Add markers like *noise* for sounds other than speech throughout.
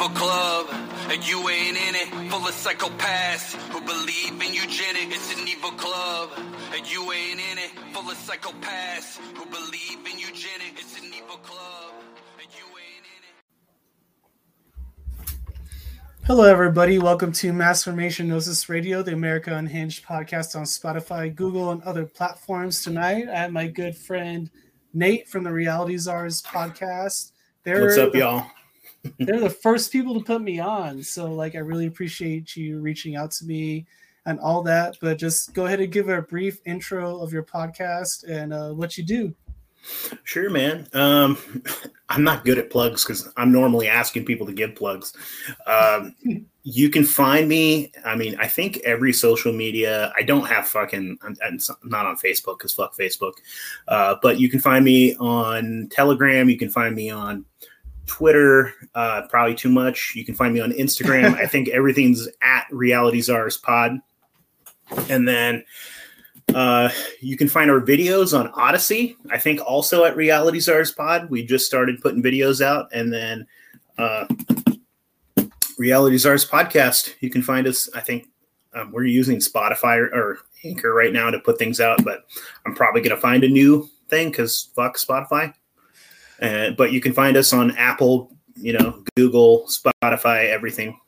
evil club, and you ain't in it. Full of psychopaths who believe in eugenics. It's an evil club, and you ain't in it. Full of psychopaths who believe in eugenics. It's an evil club, and you ain't in it. Hello, everybody. Welcome to Mass Formation Gnosis Radio, the America Unhinged podcast on Spotify, Google, and other platforms. Tonight, I have my good friend Nate from the Reality Czars podcast. They're What's up, the, y'all? They're the first people to put me on, so like I really appreciate you reaching out to me and all that. But just go ahead and give a brief intro of your podcast and uh, what you do. Sure, man. Um, *laughs* I'm not good at plugs because I'm normally asking people to give plugs. Um, *laughs* you can find me. I mean, I think every social media. I don't have fucking. I'm, I'm not on Facebook because fuck Facebook. Uh, but you can find me on Telegram. You can find me on Twitter. Uh, probably too much. You can find me on Instagram. *laughs* I think everything's at Reality Czars Pod. And then uh, you can find our videos on Odysee. I think also at Reality Czars Pod. We just started putting videos out, and then uh, Reality Czars Podcast. You can find us. I think um, we're using Spotify or, or, Anchor right now to put things out, but I'm probably going to find a new thing because fuck Spotify. Uh, but you can find us on Apple, you know, Google, Spotify, everything.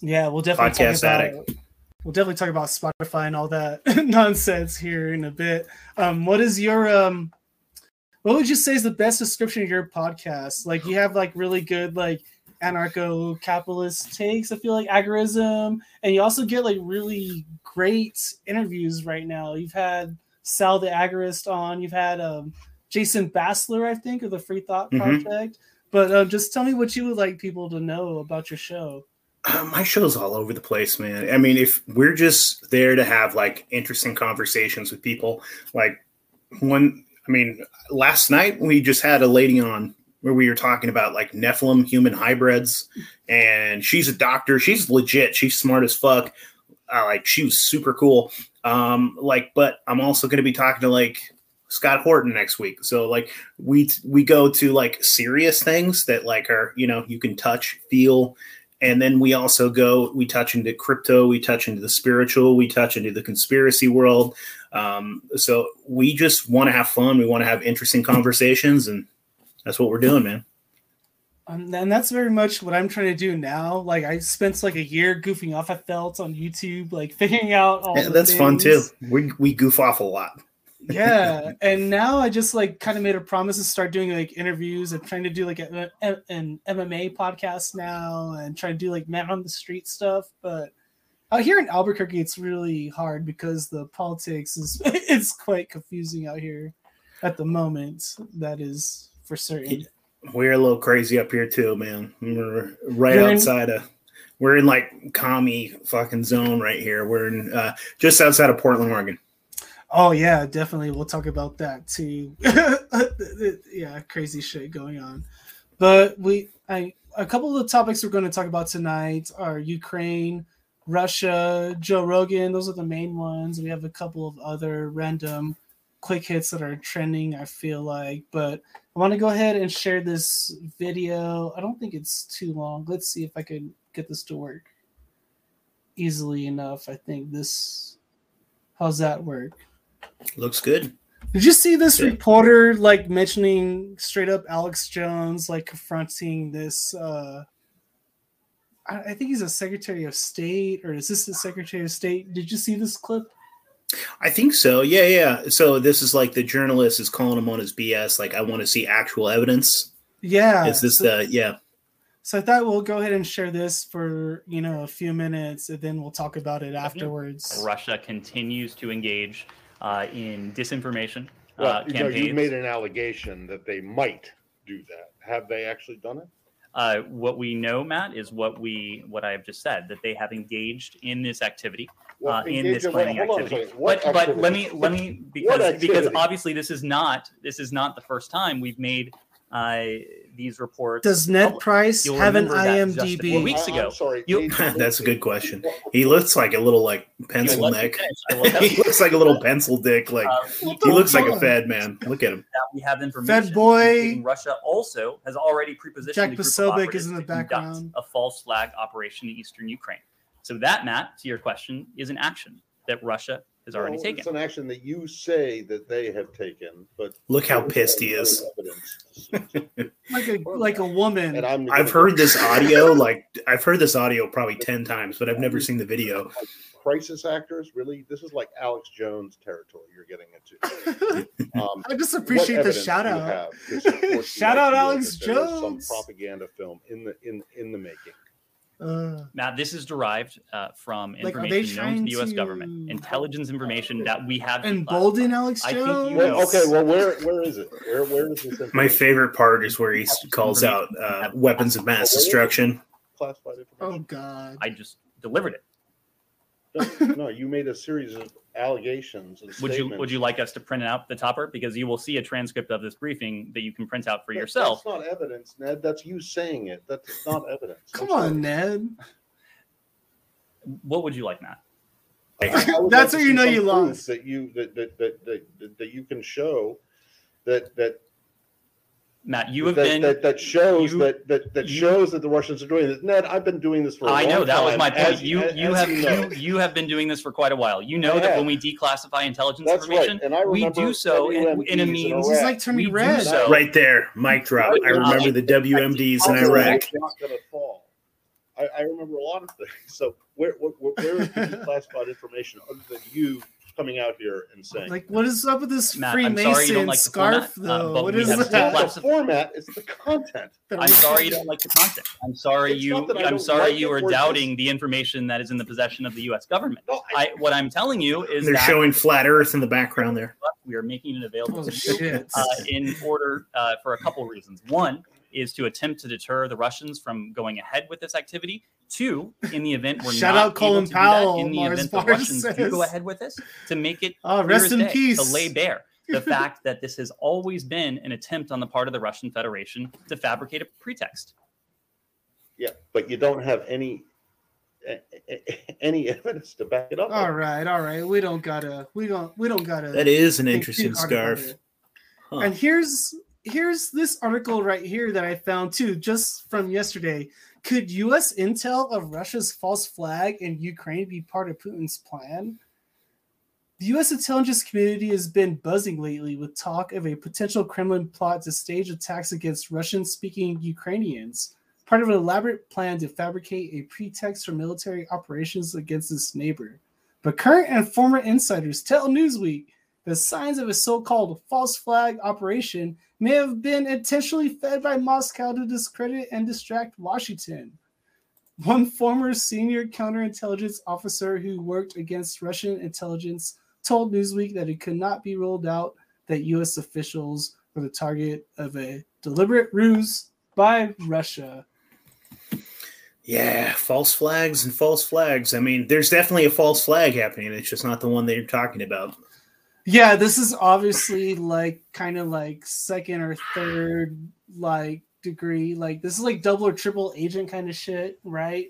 Yeah, we'll definitely Podcast talk about, addict. We'll definitely talk about Spotify and all that *laughs* nonsense here in a bit. Um, what is your um, what would you say is the best description of your podcast? Like you have like really good like anarcho-capitalist takes. I feel like agorism, and you also get like really great interviews right now. You've had Sal the Agorist on. You've had um, Jason Bassler, I think, of the Free Thought Mhm. Project. But um, just tell me what you would like people to know about your show. Uh, my show's all over the place, man. I mean, if we're just there to have like interesting conversations with people, like one, I mean, last night we just had a lady on where we were talking about like Nephilim human hybrids, and she's a doctor. She's legit. She's smart as fuck. Uh, like she was super cool. Um, like, but I'm also going to be talking to like Scott Horton next week. So like we we go to like serious things that like are you know you can touch, feel, and then we also go we touch into crypto we touch into the spiritual we touch into the conspiracy world um, so we just want to have fun we want to have interesting conversations and that's what we're doing man Um, and that's very much what I'm trying to do now. Like I spent like a year goofing off. I felt on YouTube, like *laughs* figuring out all. Yeah, that's fun too we, we goof off a lot yeah, *laughs* and now I just like kind of made a promise to start doing like interviews and trying to do like a, a- an MMA podcast now and trying to do like man on the street stuff. But out here in Albuquerque, it's really hard because the politics is *laughs* it's quite confusing out here at the moment. That is for certain. we're a little crazy up here too man we're right You're in- outside of we're in like commie fucking zone right here we're in uh, just outside of portland oregon Oh yeah, definitely. We'll talk about that too. *laughs* yeah, crazy shit going on. But we, I, a couple of the topics we're going to talk about tonight are Ukraine, Russia, Joe Rogan. Those are the main ones. We have a couple of other random quick hits that are trending. I feel like, but I want to go ahead and share this video. I don't think it's too long. Let's see if I can get this to work easily enough. I think this. How's that work? Looks good Did you see this Yeah. reporter like mentioning straight up Alex Jones like confronting this uh I, I think he's a Secretary of State or Assistant Secretary of State. Did you see this clip? I think so. Yeah, yeah. So this is like the journalist is calling him on his BS. Like, I want to see actual evidence. Yeah. is this so, the yeah? so I thought we'll go ahead and share this for you know a few minutes and then we'll talk about it afterwards. Russia continues to engage uh, in disinformation Well, uh, you know, you made an allegation that they might do that. Have they actually done it? uh, what we know, Matt, is what we what I have just said that they have engaged in this activity, Well, uh, in this planning hold on a activity. But but let me let me because because obviously this is not this is not the first time we've made uh, these reports. Does Ned. Price You'll have an remember that just a few IMDb? weeks ago. I'm sorry. You- *laughs* That's a good question. He looks like a little like pencil neck. finish. I'll let he looks like a little pencil dick. Like Uh, he looks like a fed man. Look at him. that we have information. Fed boy. Russia also has already prepositioned Jack a group of Posobiec operatives is in the to conduct background. A false flag operation in eastern Ukraine. So that, Matt, to your question, is an action that Russia has already Well, taken. It's an action that you say that they have taken, but Look how pissed he is. *laughs* like a like a woman. And I'm I've heard this audio like I've heard this audio probably ten times, but I've never seen the video. crisis actors. Really, this is like Alex Jones territory you're getting into. *laughs* Um, I just appreciate the shout out. have to support the Shout out Alex that there is Jones. Some propaganda film in the in in the making. Uh, Matt, this is derived uh, from Like, information known to the U.S. to- government, intelligence information that we have. embolden Alex I think you Jones. know. Well, okay, well, where where is it? Where where is this? My favorite part is where he calls out uh, weapons of mass destruction. classified Oh. God. I just delivered it. No, *laughs* no, you made a series of allegations and Would you. Would you like us to print out the topper because you will see a transcript of this briefing that you can print out for That- yourself. That's not evidence, Ned. That's you saying it. That's not evidence. Come on, Ned. *laughs* What would you like, Matt? I- I That's like where to you know you lost. That you that that, that that that you can show that that Matt, you have that, been. that, that shows you- that that that you- shows that the Russians are doing this. Ned, I've been doing this for. a I know long that was my point. as- you as- you as have you you, know. you have been doing this for quite a while. You know I that when we declassify intelligence That's information, right, and I we do so in, in a means. This is like turning we red. so- Right there, mic drop. I remember the WMDs in Iraq. It's not going to fall. I, I remember a lot of things. *laughs* So where where, where is the declassified information other than you coming out here and saying? Like, what is up with this Matt, Freemason sorry like scarf, format, uh, though? but what we is it's that? the format; it's the content. I'm sorry you don't like the content. I'm sorry It's you. I I'm sorry like you are doubting the information that is in the possession of the U.S. government. No, I, I, what I'm telling you is They're that showing flat Earth in the background there. we are making it available Oh, to you uh, in order uh, for a couple reasons. One is to attempt to deter the Russians from going ahead with this activity. Two, in the event we're *laughs* Shout not out Colin able to do that, Powell, in the Mars event the Bars Russians do go ahead with this, to make it *laughs* ah, clear rest in day, peace. to lay bare the *laughs* fact that this has always been an attempt on the part of the Russian Federation to fabricate a pretext. yeah, but you don't have any a- a- any evidence to back it up. All right, all right. We don't gotta. We don't. We don't gotta. That is an interesting too hard about scarf. Huh. And here's here's this article right here that I found too, just from yesterday. Could U.S. intel of Russia's false flag in Ukraine be part of Putin's plan? The U.S. intelligence community has been buzzing lately with talk of a potential Kremlin plot to stage attacks against Russian-speaking Ukrainians, part of an elaborate plan to fabricate a pretext for military operations against its neighbor. But current and former insiders tell Newsweek the signs of a so-called false flag operation may have been intentionally fed by Moscow to discredit and distract Washington. One former senior counterintelligence officer who worked against Russian intelligence told Newsweek that it could not be ruled out that U.S. officials were the target of a deliberate ruse by Russia. Yeah, false flags and false flags. I mean, there's definitely a false flag happening. It's just not the one that you're talking about. Yeah, this is obviously like kind of like second or third like degree. Like this is like double or triple agent kind of shit, right?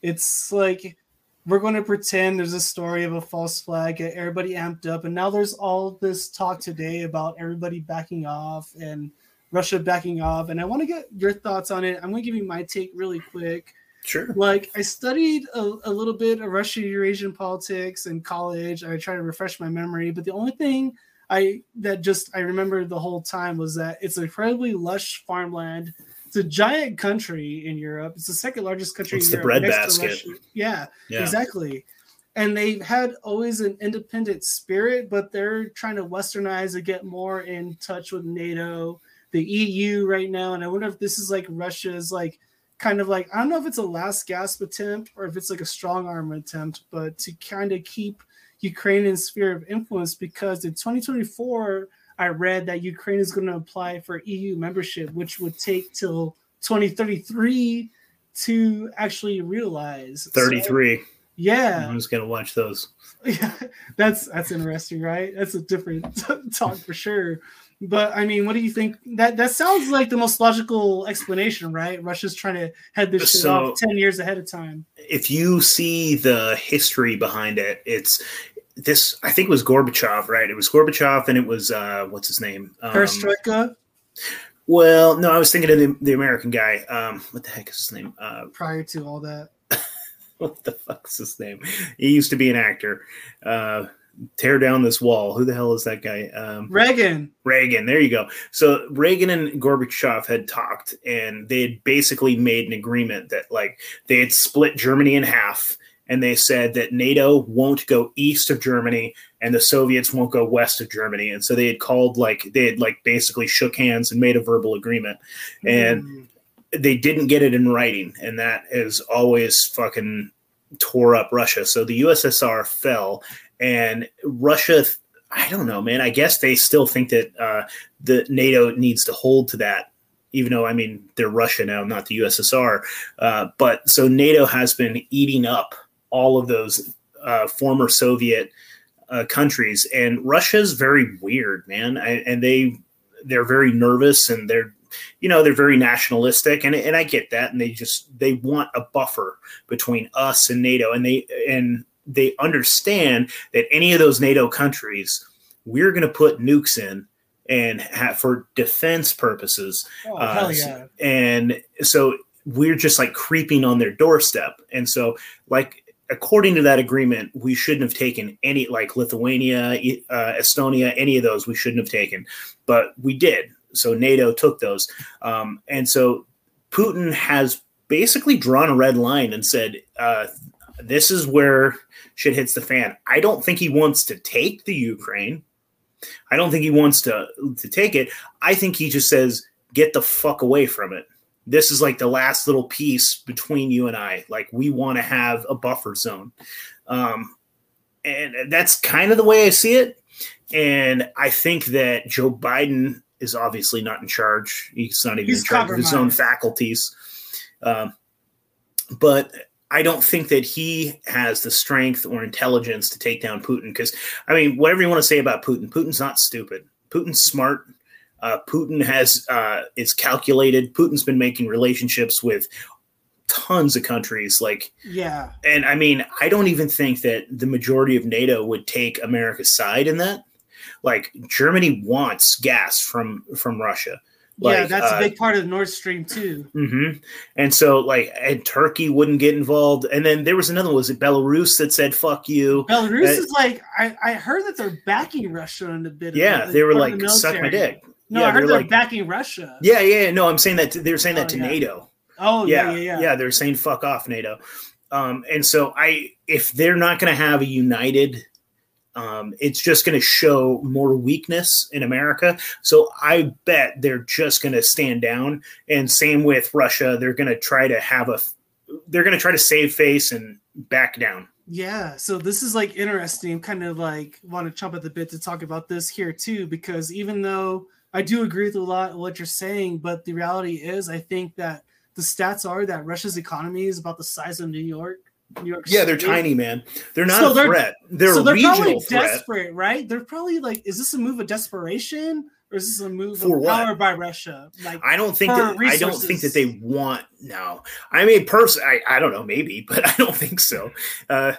It's like we're going to pretend there's a story of a false flag, get everybody amped up, and now there's all this talk today about everybody backing off and Russia backing off. And I want to get your thoughts on it. I'm going to give you my take really quick Sure. like I studied a, a little bit of Russian Eurasian politics in college. I tried to refresh my memory, but the only thing I that just I remember the whole time was that it's incredibly lush farmland. It's a giant country in Europe. It's the second largest country. It's in the Europe, bread next to basket. Russia. Yeah, Yeah. exactly. And they've had always an independent spirit, but they're trying to westernize and get more in touch with NATO, the EU right now. And I wonder if this is like Russia's like kind of like I don't know if it's a last gasp attempt or if it's like a strong arm attempt, but to kind of keep Ukraine in sphere of influence because in 2024 I read that Ukraine is going to apply for EU membership, which would take till 2033 to actually realize. So, 33. yeah, just going to watch those? *laughs* yeah, that's that's interesting, right? That's a different *laughs* talk for sure. But I mean, what do you think? That that sounds like the most logical explanation, right? Russia's trying to head this shit So- off ten years ahead of time. if you see the history behind it, it's this. I think it was Gorbachev, right? It was Gorbachev, and it was uh, what's his name? Um, Perestroika well, no, I was thinking of the, the American guy. Um, what the heck is his name? Uh, prior to all that. *laughs* what the fuck's his name? He used to be an actor. Uh, tear down this wall. Who the hell is that guy? Um, Reagan. Reagan. There you go. So Reagan and Gorbachev had talked, and they had basically made an agreement that like they had split Germany in half, and they said that NATO won't go east of Germany, and the Soviets won't go west of Germany. And so they had called like they had like basically shook hands and made a verbal agreement, and Mm. they didn't get it in writing, and that has always fucking tore up Russia. So the USSR fell, and Russia. I don't know, man. I guess they still think that uh, the NATO needs to hold to that, even though I mean they're Russia now, not the USSR. Uh, but so NATO has been eating up all of those uh, former Soviet uh, countries, and Russia's very weird, man. I, and they they're very nervous and they're you know they're very nationalistic and, and i get that and they just they want a buffer between us and nato and they and they understand that any of those nato countries we're going to put nukes in and have for defense purposes Oh, uh, hell yeah. and so we're just like creeping on their doorstep. And so like according to that agreement we shouldn't have taken any like lithuania uh, estonia any of those we shouldn't have taken. But we did. So nato took those. Um, and so putin has basically drawn a red line and said uh, this is where shit hits the fan i don't think he wants to take the ukraine i don't think he wants to to take it i think he just says get the fuck away from it this is like the last little piece between you and I. Like we want to have a buffer zone. Um, and that's kind of the way I see it. And I think that Joe Biden is obviously not in charge. He's not even He's in charge of his own faculties. Um, but I don't think that he has the strength or intelligence to take down Putin. Because, I mean, whatever you want to say about Putin, Putin's not stupid. Putin's smart. Uh, Putin has uh, is calculated. Putin's been making relationships with tons of countries, like, Yeah. and I mean, I don't even think that the majority of NATO would take America's side in that. Like, Germany wants gas from from Russia. Yeah, that's uh, a big part of Nord Stream too. hmm And so, like, and Turkey wouldn't get involved. And then there was another one, was it Belarus that said "fuck you"? Belarus uh, is like I, I heard that they're backing Russia in a bit. of Yeah, they were like, the "Suck my dick." No, yeah, I heard they're they're like, backing Russia. yeah, yeah. No, I'm saying that they're saying that Oh, to yeah. NATO. Oh yeah, yeah, yeah, yeah. They're saying fuck off NATO. Um, and so I, if they're not going to have a united, um, it's just going to show more weakness in America. So I bet they're just going to stand down. And same with Russia, they're going to try to have a, they're going to try to save face and back down. Yeah, so this is like interesting. Kind of like want to chomp at the bit to talk about this here too, because even though I do agree with a lot of what you're saying, but the reality is, I think that the stats are that Russia's economy is about the size of New York. New York. Yeah, they're tiny, man. They're not So a they're- threat. They're so they're regional probably threat. desperate, right? They're probably like, is this a move of desperation or is this a move For of what? power by Russia? Like, I don't think that I don't think that they want no. I mean, person, I, I don't know, maybe, *laughs* but I don't think so. Uh,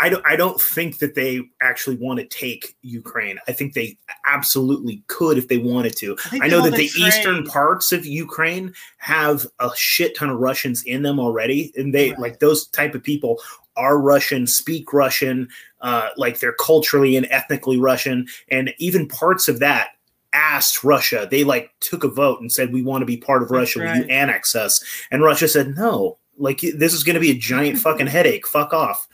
I don't I don't think that they actually want to take Ukraine. I think they absolutely could if they wanted to. think I know that the to eastern parts of Ukraine have a shit ton of Russians in them already, and they Right. like those type of people are Russian, speak Russian, uh, like they're culturally and ethnically Russian, and even parts of that asked Russia. They like took a vote and said, "We want to be part of That's Russia. Will you annex us?" And Russia said, "No. Like this is going to be a giant fucking *laughs* headache. Fuck off."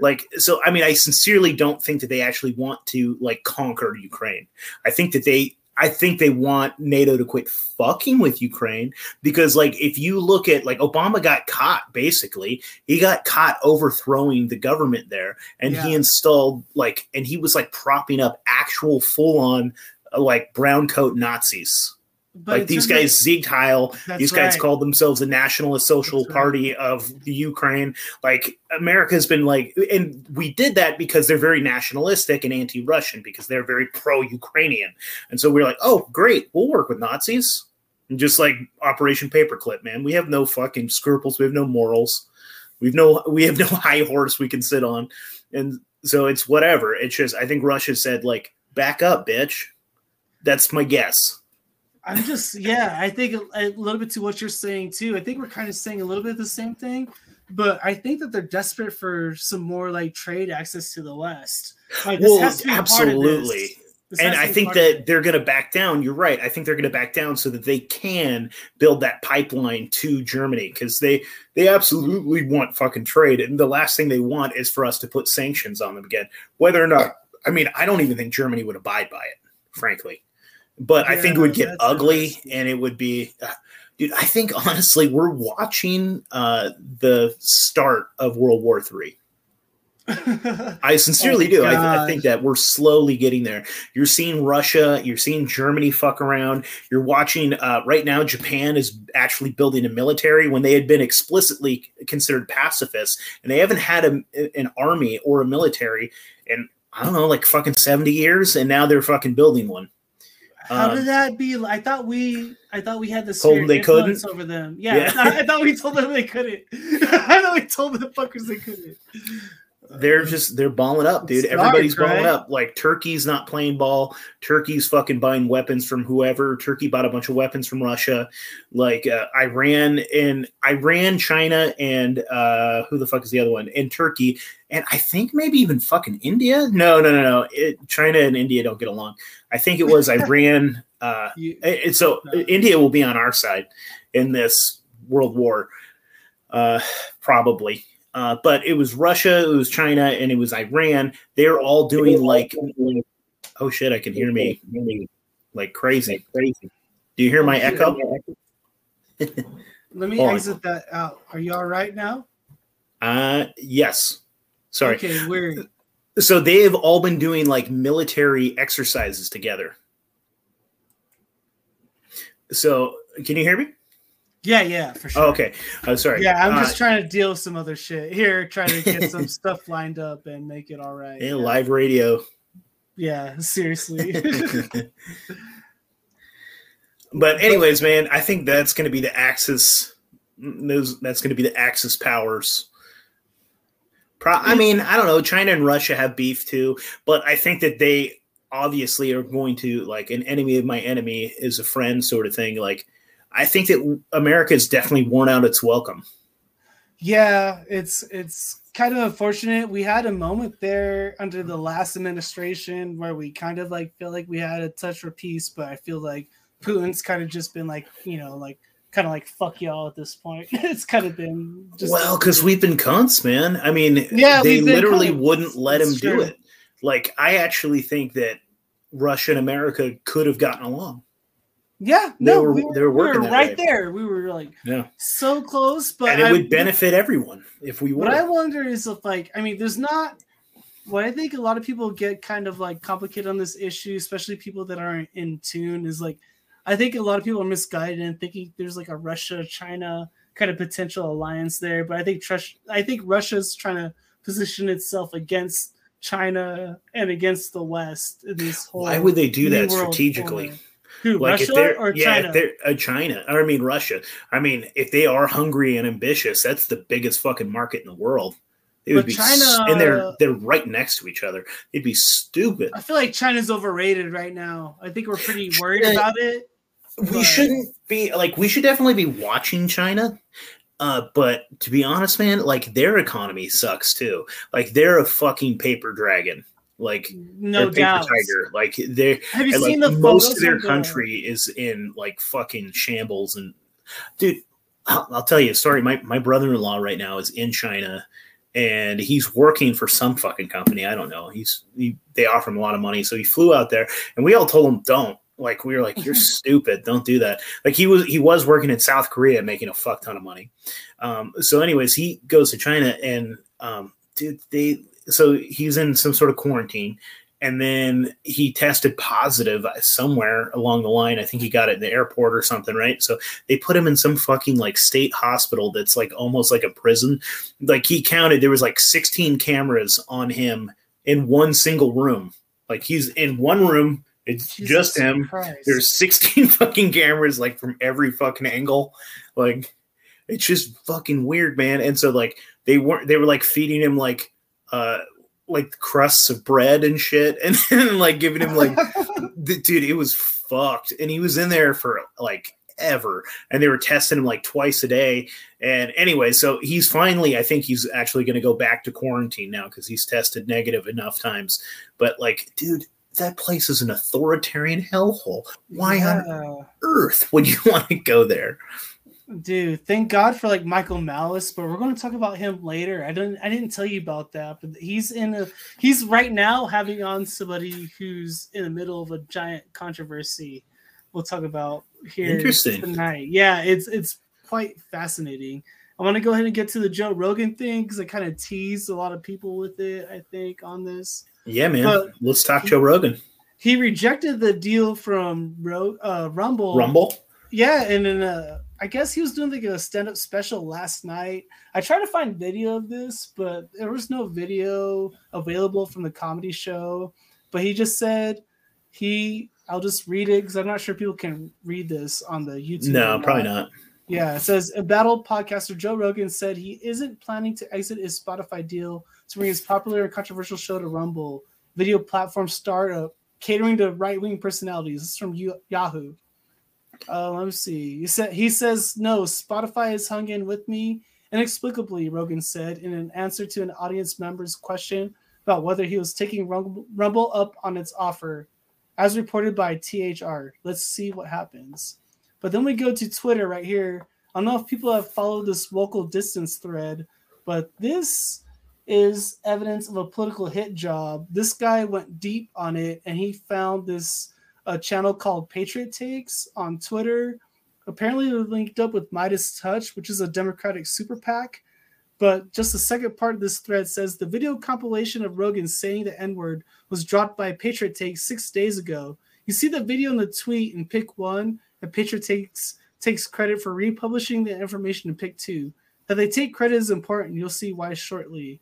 Like so, I mean, I sincerely don't think that they actually want to like conquer Ukraine. I think that they. I think they want NATO to quit fucking with Ukraine because, like, if you look at like Obama got caught basically, he got caught overthrowing the government there, and he installed like, and he was like propping up actual full on uh, like brown coat Nazis. But like these guys, Sieg Heil, these guys right. called themselves the Nationalist Social That's right. Party of the Ukraine. Like America's been like, and we did that because they're very nationalistic and anti-Russian because they're very pro-Ukrainian, and so we're like, oh, great, we'll work with Nazis. And just like Operation Paperclip, man, we have no fucking scruples. We have no morals. We've no, we have no *laughs* high horse we can sit on, and so it's whatever. It's just, I think Russia said like, back up, bitch. That's my guess. I'm just yeah. I think a, a little bit to what you're saying too. I think we're kind of saying a little bit the same thing, but I think that they're desperate for some more like trade access to the West. Like this Well, has to be part of this. absolutely. This and I think that they're going to back down. You're right. I think they're going to back down so that they can build that pipeline to Germany because they they absolutely want fucking trade, and the last thing they want is for us to put sanctions on them again. Whether or not, I mean, I don't even think Germany would abide by it, frankly. But I think it would get ugly, and it would be. Uh, dude, I think *laughs* honestly, we're watching uh, the start of World War Three. *laughs* I sincerely Oh, do. I, I think that we're slowly getting there. You're seeing Russia, you're seeing Germany fuck around. You're watching uh, right now. Japan is actually building a military when they had been explicitly considered pacifists, and they haven't had a, an army or a military in I don't know, like fucking seventy years, and now they're fucking building one. How Um, did that be? I thought we, I thought we had the Told them they influence couldn't? over them. Yeah, Yeah. I, *laughs* I thought we told them they couldn't. *laughs* I thought we told the fuckers they couldn't. They're just they're balling up, dude. It's Everybody's dark, balling right? up. Like Turkey's not playing ball. Turkey's fucking buying weapons from whoever. Turkey bought a bunch of weapons from Russia. Like uh, Iran and Iran, China, and uh, who the fuck is the other one? And Turkey, and I think maybe even fucking India. No, no, no, no. It, China and India don't get along. I think it was *laughs* Iran. Uh, You, it- so *laughs* No. India will be on our side in this world war, uh, probably. Uh, but it was Russia, it was China, and it was Iran. They're all doing like, oh shit, I can hear me like crazy, crazy. Do you hear my Oh, echo? let me Hold on. exit that out. Are you all right now? Uh, yes. Sorry. Okay, weird. So they have all been doing like military exercises together. So can you hear me? Yeah, yeah, for sure. Oh, okay. I'm oh, sorry. Yeah, I'm Uh, just trying to deal with some other shit here, trying to get some *laughs* stuff lined up and make it all right. yeah, live radio. Yeah, seriously. *laughs* *laughs* But anyways, man, I think that's going to be the Axis. Those that's going to be the Axis powers. Pro- I mean, I don't know. China and Russia have beef too, but I think that they obviously are going to like an enemy of my enemy is a friend sort of thing. Like, I think that America has definitely worn out its welcome. Yeah, it's it's kind of unfortunate. We had a moment there under the last administration where we kind of like feel like we had a touch for peace, but I feel like Putin's kind of just been like, you know, like kind of like fuck y'all at this point. *laughs* it's kind of been just well, because we've been cunts, man. I mean, Yeah, they literally cunts. wouldn't let him do it. Like, I actually think that Russia and America could have gotten along. Yeah, they no, were- we were, they were we working were right way. there. We were like Yeah. so close, but and it I- would benefit everyone if we What. I wonder is if like I mean, there's not what I think a lot of people get kind of like complicated on this issue, especially people that aren't in tune, is like I think a lot of people are misguided in thinking there's like a Russia China kind of potential alliance there. But I think Trush, I think Russia's trying to position itself against China and against the West in this whole Why would they do that strategically? Who, Like Russia if they're or yeah, China? if they're uh, China, I mean Russia. I mean, if they are hungry and ambitious, that's the biggest fucking market in the world. They would But be, China- and they're they're right next to each other. It'd be stupid. I feel like China's overrated right now. I think we're pretty worried China- about it. we But- shouldn't be like we should definitely be watching China. Uh, but to be honest, man, like their economy sucks too. Like they're a fucking paper dragon. Like No doubt. tiger. Like they're Have you seen like, the most of their the- country is in like fucking shambles and dude I'll, I'll tell you a story. My, my brother-in-law right now is in china and he's working for some fucking company. I don't know. He's he, they offer him a lot of money so he flew out there and we all told him don't. Like we were like you're *laughs* stupid. Don't do that. Like he was he was working in south korea making a fuck ton of money. Um so anyways he goes to china and um dude they so he's in some sort of quarantine and then he tested positive somewhere along the line. I think he got it in the airport or something, right? So they put him in some fucking like state hospital that's like almost like a prison. Like he counted, there was like 16 cameras on him in one single room. Like he's in one room. It's Jesus just him. Christ. There's 16 *laughs* fucking cameras like from every fucking angle. Like it's just fucking weird, man. And so like they weren't they were like feeding him like uh like crusts of bread and shit *laughs* and, and like giving him like *laughs* the, dude, it was fucked. And he was in there for like ever. And they were testing him like twice a day. And anyway, so he's finally, I think he's actually going to go back to quarantine now because he's tested negative enough times. But like, dude, that place is an authoritarian hellhole. Why on earth would you *laughs* want to go there? Dude, thank God for like Michael Malice, but we're going to talk about him later. I didn't I didn't tell you about that, but he's in a he's right now having on somebody who's in the middle of a giant controversy. We'll talk about here Interesting. tonight. Yeah, it's it's quite fascinating. I want to go ahead and get to the Joe Rogan thing because I kind of teased a lot of people with it. I think on this, Yeah, man. But- Let's talk Joe Rogan. he rejected the deal from Ro- uh, Rumble. Rumble. Yeah, and then uh, I guess he was doing like a stand-up special last night. I tried to find video of this, but there was no video available from the comedy show. But he just said he. I'll just read it because I'm not sure people can read this on the YouTube. No, probably not. Yeah, it says a battle podcaster Joe Rogan said he isn't planning to exit his Spotify deal to bring his popular and controversial show to Rumble, video platform startup catering to right wing personalities. This is from Yahoo. Uh, let me see. He said he says no. Spotify has hung in with me inexplicably. Rogan said in an answer to an audience member's question about whether he was taking Rumble, Rumble up on its offer, as reported by THR. Let's see what happens. But then we go to Twitter right here. I don't know if people have followed this vocal distance thread, but this is evidence of a political hit job. This guy went deep on it and he found this a channel called Patriot Takes on Twitter. Apparently, they're linked up with MeidasTouch, which is a Democratic super PAC. But just the second part of this thread says the video compilation of Rogan saying the N word was dropped by Patriot Takes six days ago. You see the video in the tweet in pick one, and Patriot Takes takes credit for republishing the information in pick two. That they take credit is important. You'll see why shortly.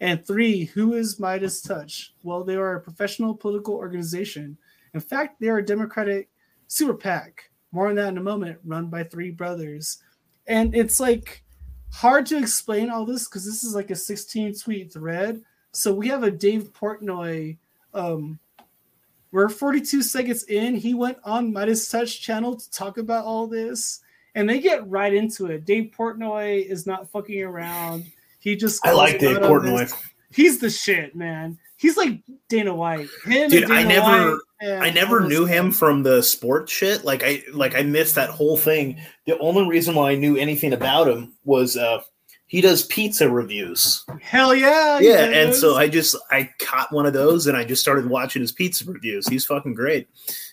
And three, who is MeidasTouch? Well, they are a professional political organization. In fact, they are a Democratic super PAC. More on that in a moment, run by three brothers. And it's like hard to explain all this because this is like a 16 tweet thread. So we have a Dave Portnoy. Um, we're 42 seconds in. He went on MeidasTouch channel to talk about all this, and they get right into it. Dave Portnoy is not fucking around. He just I like Dave Portnoy. He's the shit, man. He's like Dana White. Him, Dude, I never- White and I never knew him from the sports shit. Like I like I missed that whole thing. The only reason why I knew anything about him was uh he does pizza reviews. Hell yeah, Yeah, and so. I just I caught one of those and I just started watching his pizza reviews. He's fucking great.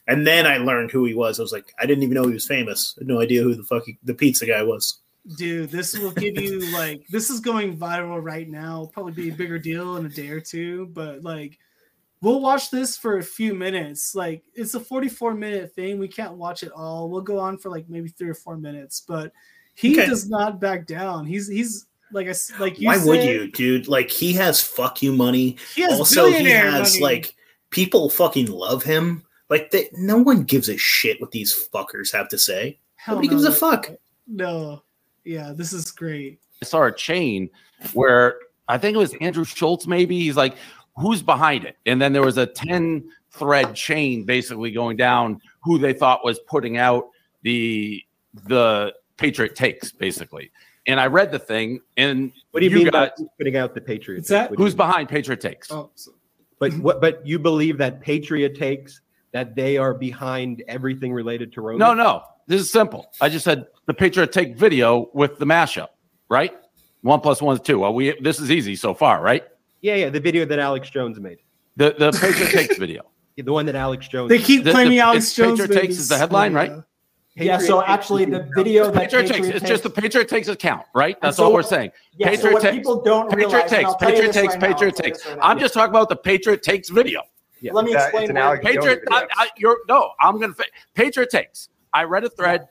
And then I learned who he was. I was like, I didn't even know he was famous. I had no idea who the fuck he, the pizza guy was. Dude, this will give you *laughs* like this is going viral right now. Probably be a bigger deal in a day or two, but like we'll watch this for a few minutes. Like it's a 44 minute thing. We can't watch it all. We'll go on for like maybe three or four minutes, but he Okay. does not back down. He's he's like I s- like you Why would you, dude? Like he has fuck you money. He has also, he has money. like people fucking love him. Like they, no one gives a shit what these fuckers have to say. Hell Nobody gives a fuck. No. Yeah, this is great. I saw a chain where I think it was Andrew Schulz, maybe. He's like, who's behind it? And then there was a 10 thread chain basically going down who they thought was putting out the the Patriot takes, basically. And I read the thing, and What do you, mean got by putting out the Patriot? What's that? What do you who's behind Patriot takes? Oh, so- But what? But you believe that Patriot takes that they are behind everything related to Rogan? No, no. This is simple. I just said the Patriot take video with the mashup, right? One plus one is two. Well, we this is easy so far, right? Yeah, yeah. The video that Alex Jones made, The the Patriot takes video. *laughs* the one that Alex Jones. they keep The- claiming the- Alex Jones Patriot Takes is the headline, right? Uh, yeah, so actually, the video that Patriot takes. Patriot It's just the Patriot takes account, right? That's so- all we're saying. yeah, so Patriot what takes. people don't Patriot realize, and takes. I'll tell you Patriot this takes. right Patriot I'll tell you takes. right. I'm just talking about the Patriot takes video. Yeah. Let me That- explain. it's an why- Alex Jones Patriot. I, I, you're no. I'm gonna. Patriot takes. I read a thread.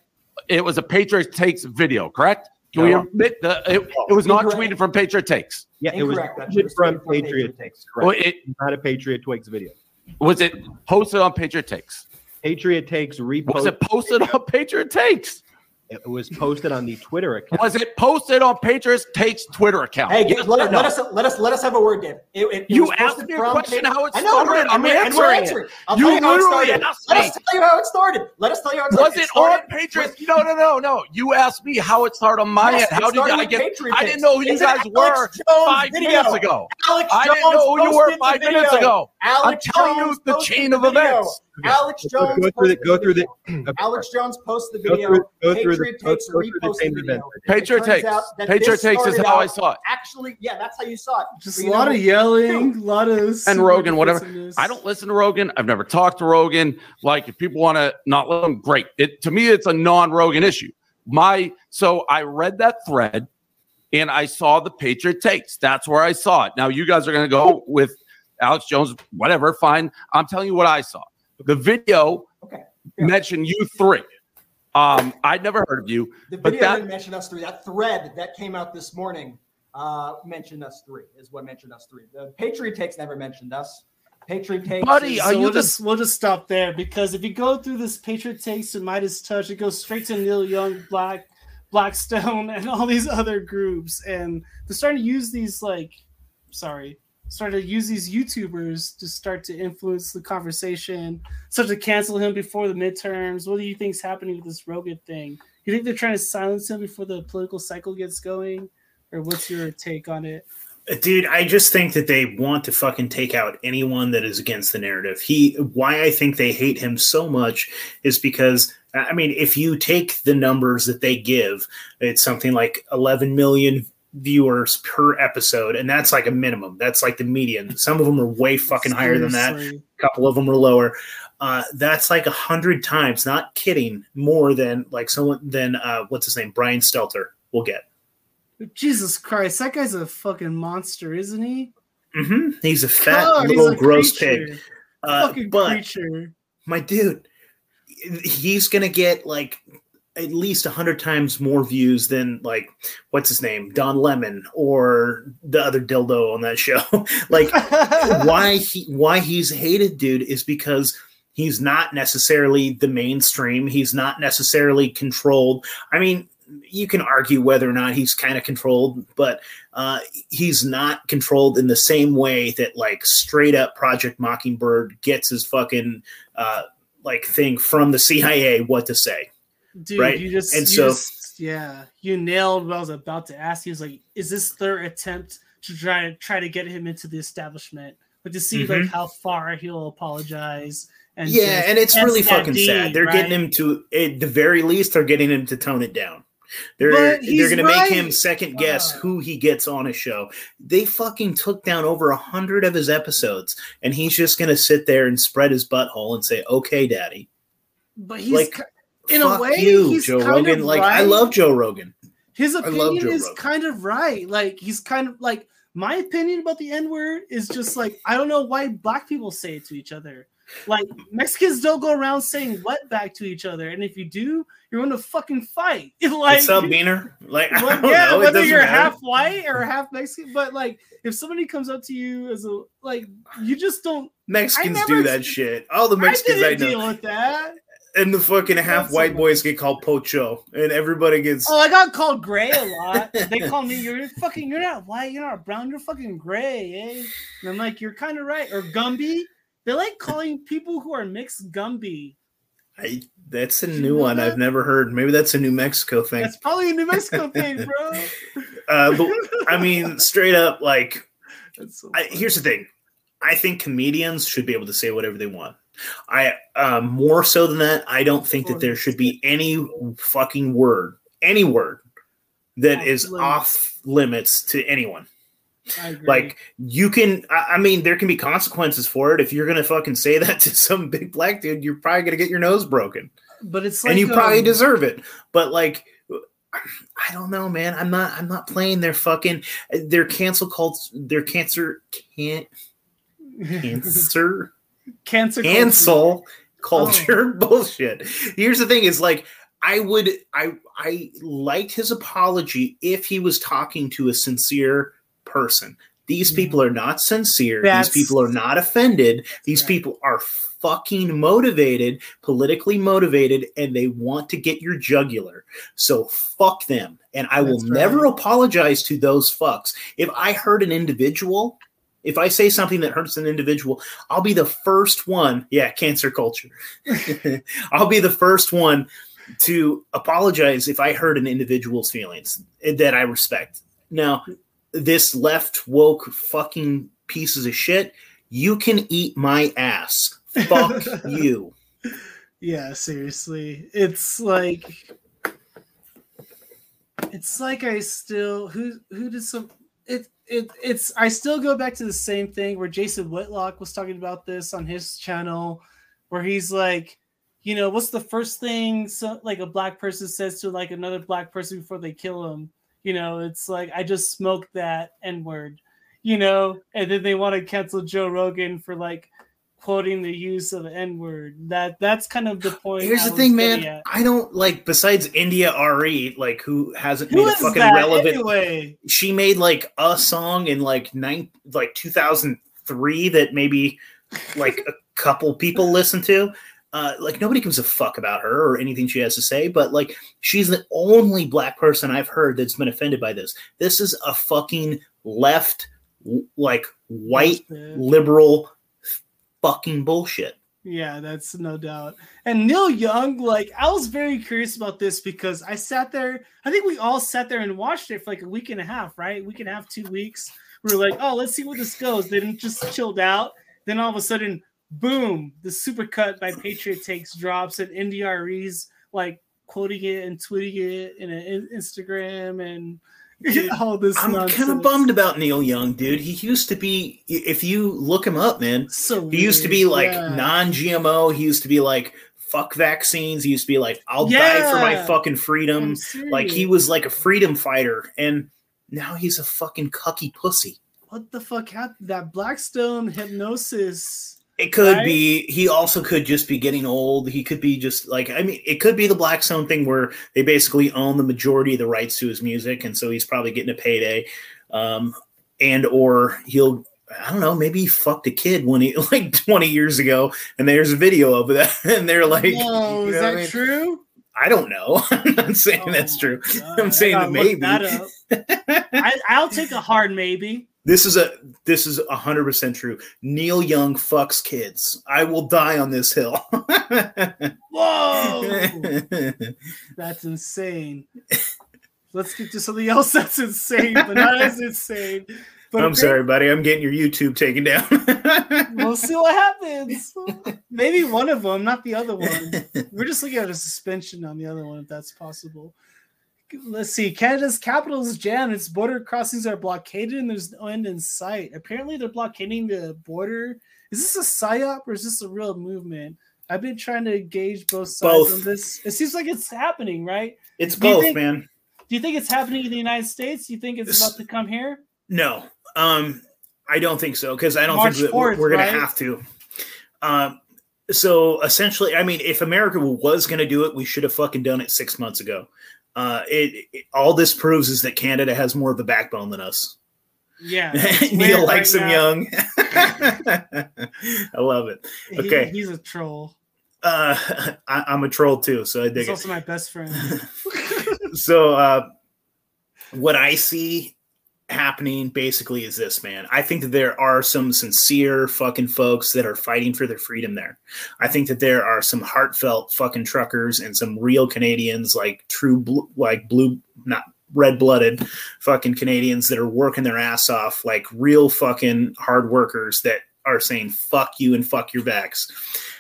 It was a Patriot takes video, correct? Can we admit the? It, it was not Incorrect. tweeted from Patriot takes. Yeah, it was Incorrect. Tweeted was from tweeted from Patriot Patriot Takes. Oh, well, Correct. it Not a Patriot Takes video. was it posted on Patriot takes. Patriot Takes reposted. Was it posted on Patriot takes? It was posted on the Twitter account. Was it posted on Patriot takes Twitter account? Hey, Yes let, no? let us let us let us have a word, Dave. It, it, it You asked posted me a question Patriot- how it I know, started. I'm and we're- and we're answering it. answering. I'll You tell you how it literally started. asked Let us tell you how it started. Let us tell you how it started. Was started. it on Patriot? with- No, no, no, no. You asked me how it started on my Yes, end. How did I get? Patriot I didn't know who you It's an guys were five video. minutes ago. Alex I Jones didn't know who you were five minutes ago. I'm telling you Jones the chain of events. Alex Jones go through the- go through the- video. Okay. Alex Jones posted the Go video. through, go through the, Patriot go, takes go through the the video. Patriot takes. Patriot takes is how I saw it. Actually, yeah, that's how you saw it. Just But a lot know of yelling, a lot of And Rogan, whatever. I don't listen to Rogan. I've never talked to Rogan. Like, if people want to not let him, great. It to me, it's a non-Rogan issue. My so I read that thread and I saw the Patriot takes. That's where I saw it. Now you guys are going to go with Alex Jones, whatever. Fine. I'm telling you what I saw. The video Okay. Yeah. mentioned you three. Um, I'd never heard of you. The But video that- didn't mention us three. That thread that came out this morning uh, mentioned us three. Is what mentioned us three. The Patriot takes never mentioned us. Patriot takes, Buddy, is- are so you we'll just we'll just stop there because if you go through this Patriot takes and MeidasTouch, it goes straight to Neil Young, Black, Blackstone, *laughs* and all these other groups, and they're starting to use these like, sorry, started to use these YouTubers to start to influence the conversation, start to cancel him before the midterms. What do you think's happening with this Rogan thing? You think they're trying to silence him before the political cycle gets going, or what's your take on it? Uh, dude, I just think that they want to fucking take out anyone that is against the narrative. He, why I think they hate him so much is because, I mean, if you take the numbers that they give, it's something like 11 million viewers per episode, and that's like a minimum. That's like the median. Some of them are way *laughs* fucking higher than that. A couple of them are lower. Uh, that's like a hundred times, not kidding, more than like someone than uh, what's his name, Brian Stelter will get. Jesus Christ, that guy's a fucking monster, isn't he? Mm-hmm. He's a fat God, little a gross creature. pig. Uh, fucking but creature. my dude, he's gonna get like at least a hundred times more views than like what's his name, Don Lemon or the other dildo on that show. *laughs* like *laughs* why he why he's hated, dude, is because he's not necessarily the mainstream. He's not necessarily controlled. I mean, you can argue whether or not he's kind of controlled, but uh, he's not controlled in the same way that like straight up Project Mockingbird gets his fucking uh, like thing from the CIA what to say. Dude, right? you just, And you so- just- yeah, you nailed what I was about to ask. He was like, "Is this their attempt to try to try to get him into the establishment, but to see like Mhm. how far he'll apologize?" And yeah, just- and it's really fucking deed, sad. They're getting him to, at the very least, they're getting him to tone it down. They're they're going to make him second guess Wow. who he gets on a show. They fucking took down over a hundred of his episodes, and he's just going to sit there and spread his butthole and say, "Okay, daddy." But he's like, in a way, you, he's Joe kind Rogan. of Like I love Joe Rogan. His opinion is Rogan. kind of right. Like he's kind of like my opinion about the N word is just like I don't know why black people say it to each other. Like Mexicans don't go around saying what back to each other, and if you do, you're going to fucking fight. *laughs* like, What's up, Beaner? Like I well, yeah, know. Whether you're matter. half white or half Mexican, but like if somebody comes up to you as a like, you just don't. Mexicans never do that shit. All the Mexicans I, didn't know, deal with that. And the fucking half white so boys get called pocho, and everybody gets. Oh, I got called gray a lot. *laughs* They call me, you're fucking, you're not white, you're not brown, you're fucking gray, eh? And I'm like, you're kind of right. Or Gumby. They like calling people who are mixed Gumby. I, that's a Did you new know one that? I've never heard. Maybe that's a New Mexico thing. That's probably a New Mexico *laughs* thing, bro. Uh, but I mean, straight up, like, *laughs* That's so I, here's the thing. I think comedians should be able to say whatever they want. I um, more so than that, I don't think that there should be any fucking word, any word that Off is limits. off limits to anyone. Like you can, I I mean, there can be consequences for it. If you're gonna fucking say that *laughs* to some big black dude, you're probably gonna get your nose broken, but it's like, and you probably um, deserve it. But like, I don't know, man. I'm not. I'm not playing their fucking their cancel cults. Their cancer can't *laughs* cancer Cancer cancel culture oh. bullshit. Here's the thing: is like I would I I liked his apology if he was talking to a sincere person. These Yeah. people are not sincere. That's- These people are not offended. These right. people are fucking motivated, politically motivated, and they want to get your jugular. So fuck them. And I will That's never apologize to those fucks. If I hurt an individual, if I say something that hurts an individual, I'll be the first one. Yeah, cancer culture. *laughs* I'll be the first one to apologize if I hurt an individual's feelings that I respect. Now, this left woke fucking pieces of shit, you can eat my ass. Fuck *laughs* you. Yeah, seriously. It's like it's like I still who who did some it it it's I still go back to the same thing where Jason Whitlock was talking about this on his channel where he's like, you know, what's the first thing so like a black person says to like another black person before they kill him? You know, it's like I just smoked that N-word, you know, and then they want to cancel Joe Rogan for like quoting the use of N word. That that's kind of the point. Here's I the thing, man. at. I don't like besides India Arie, like who hasn't Who made a fucking relevant anyway? she made like a song in like nine like 2003 that maybe like a couple people listen to uh, like nobody gives a fuck about her or anything she has to say but like she's the only black person i've heard that's been offended by this this is a fucking left like white liberal fucking bullshit Yeah, that's no doubt. And Neil Young, like, I was very curious about this because I sat there. I think we all sat there and watched it for like a week and a half, right? Week and a half, two weeks. We were like, oh, let's see where this goes. Then just chilled out. Then all of a sudden, boom, the supercut by Patriot Takes drops and India Arie's like quoting it and tweeting it in an Instagram and *laughs* all this. i'm kind of bummed about neil young dude he used to be if you look him up man So He used to be like yeah. non-GMO. He used to be like fuck vaccines. He used to be like I'll die for my fucking freedom. Like he was like a freedom fighter, and now he's a fucking cucky pussy. what the fuck happened? That Blackstone hypnosis. It could Right? be. He also could just be getting old. He could be just like I mean, it could be the Blackstone thing where they basically own the majority of the rights to his music, and so he's probably getting a payday. Um, and or he'll I don't know, maybe he fucked a kid when he *laughs* like 20 years ago, and there's a video of that, *laughs* and they're like, Whoa, you is know what that I mean? true? I don't know. *laughs* I'm not saying Oh that's true. God, I'm saying maybe. I, I'll take a hard maybe. This is a this is hundred percent true. Neil Young fucks kids. I will die on this hill. *laughs* Whoa, that's insane. Let's get to something else that's insane, but not as insane. But I'm sorry, buddy. I'm getting your YouTube taken down. *laughs* We'll see what happens. Maybe one of them, not the other one. We're just looking at a suspension on the other one, if that's possible. Let's see. Canada's capital is jammed. Its border crossings are blockaded, and there's no end in sight. Apparently, they're blockading the border. Is this a psyop or is this a real movement? I've been trying to gauge both sides Both. on this. It seems like it's happening, right? it's Do both, think- man. Do you think it's happening in the United States? Do you think it's This- about to come here? No, um, I don't think so because I don't March think that we're, 4th, we're going right? to have to. Um, so essentially, I mean, if America was going to do it, we should have fucking done it six months ago. Uh, it, it- all this proves is that Canada has more of a backbone than us. Yeah. *laughs* Neil likes right him now. young. *laughs* I love it. He- Okay. he's a troll. Uh, *laughs* I, I'm a troll too, so I dig He's it. also my best friend. so uh, what I see happening basically is this, man. I think that there are some sincere fucking folks that are fighting for their freedom there. I think that there are some heartfelt fucking truckers and some real Canadians, like true, blue, like blue, not red blooded fucking Canadians that are working their ass off, like real fucking hard workers that are saying fuck you and fuck your backs.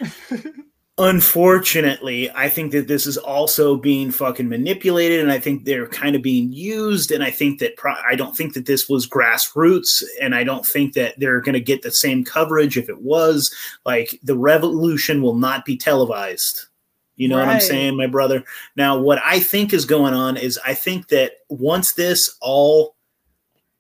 *laughs* Unfortunately, I think that this is also being fucking manipulated, and I think they're kind of being used. And I think that pro- I don't think that this was grassroots, and I don't think that they're going to get the same coverage if it was. Like the revolution will not be televised. You know what I'm saying, my brother? Now, what I think is going on is I think that once this all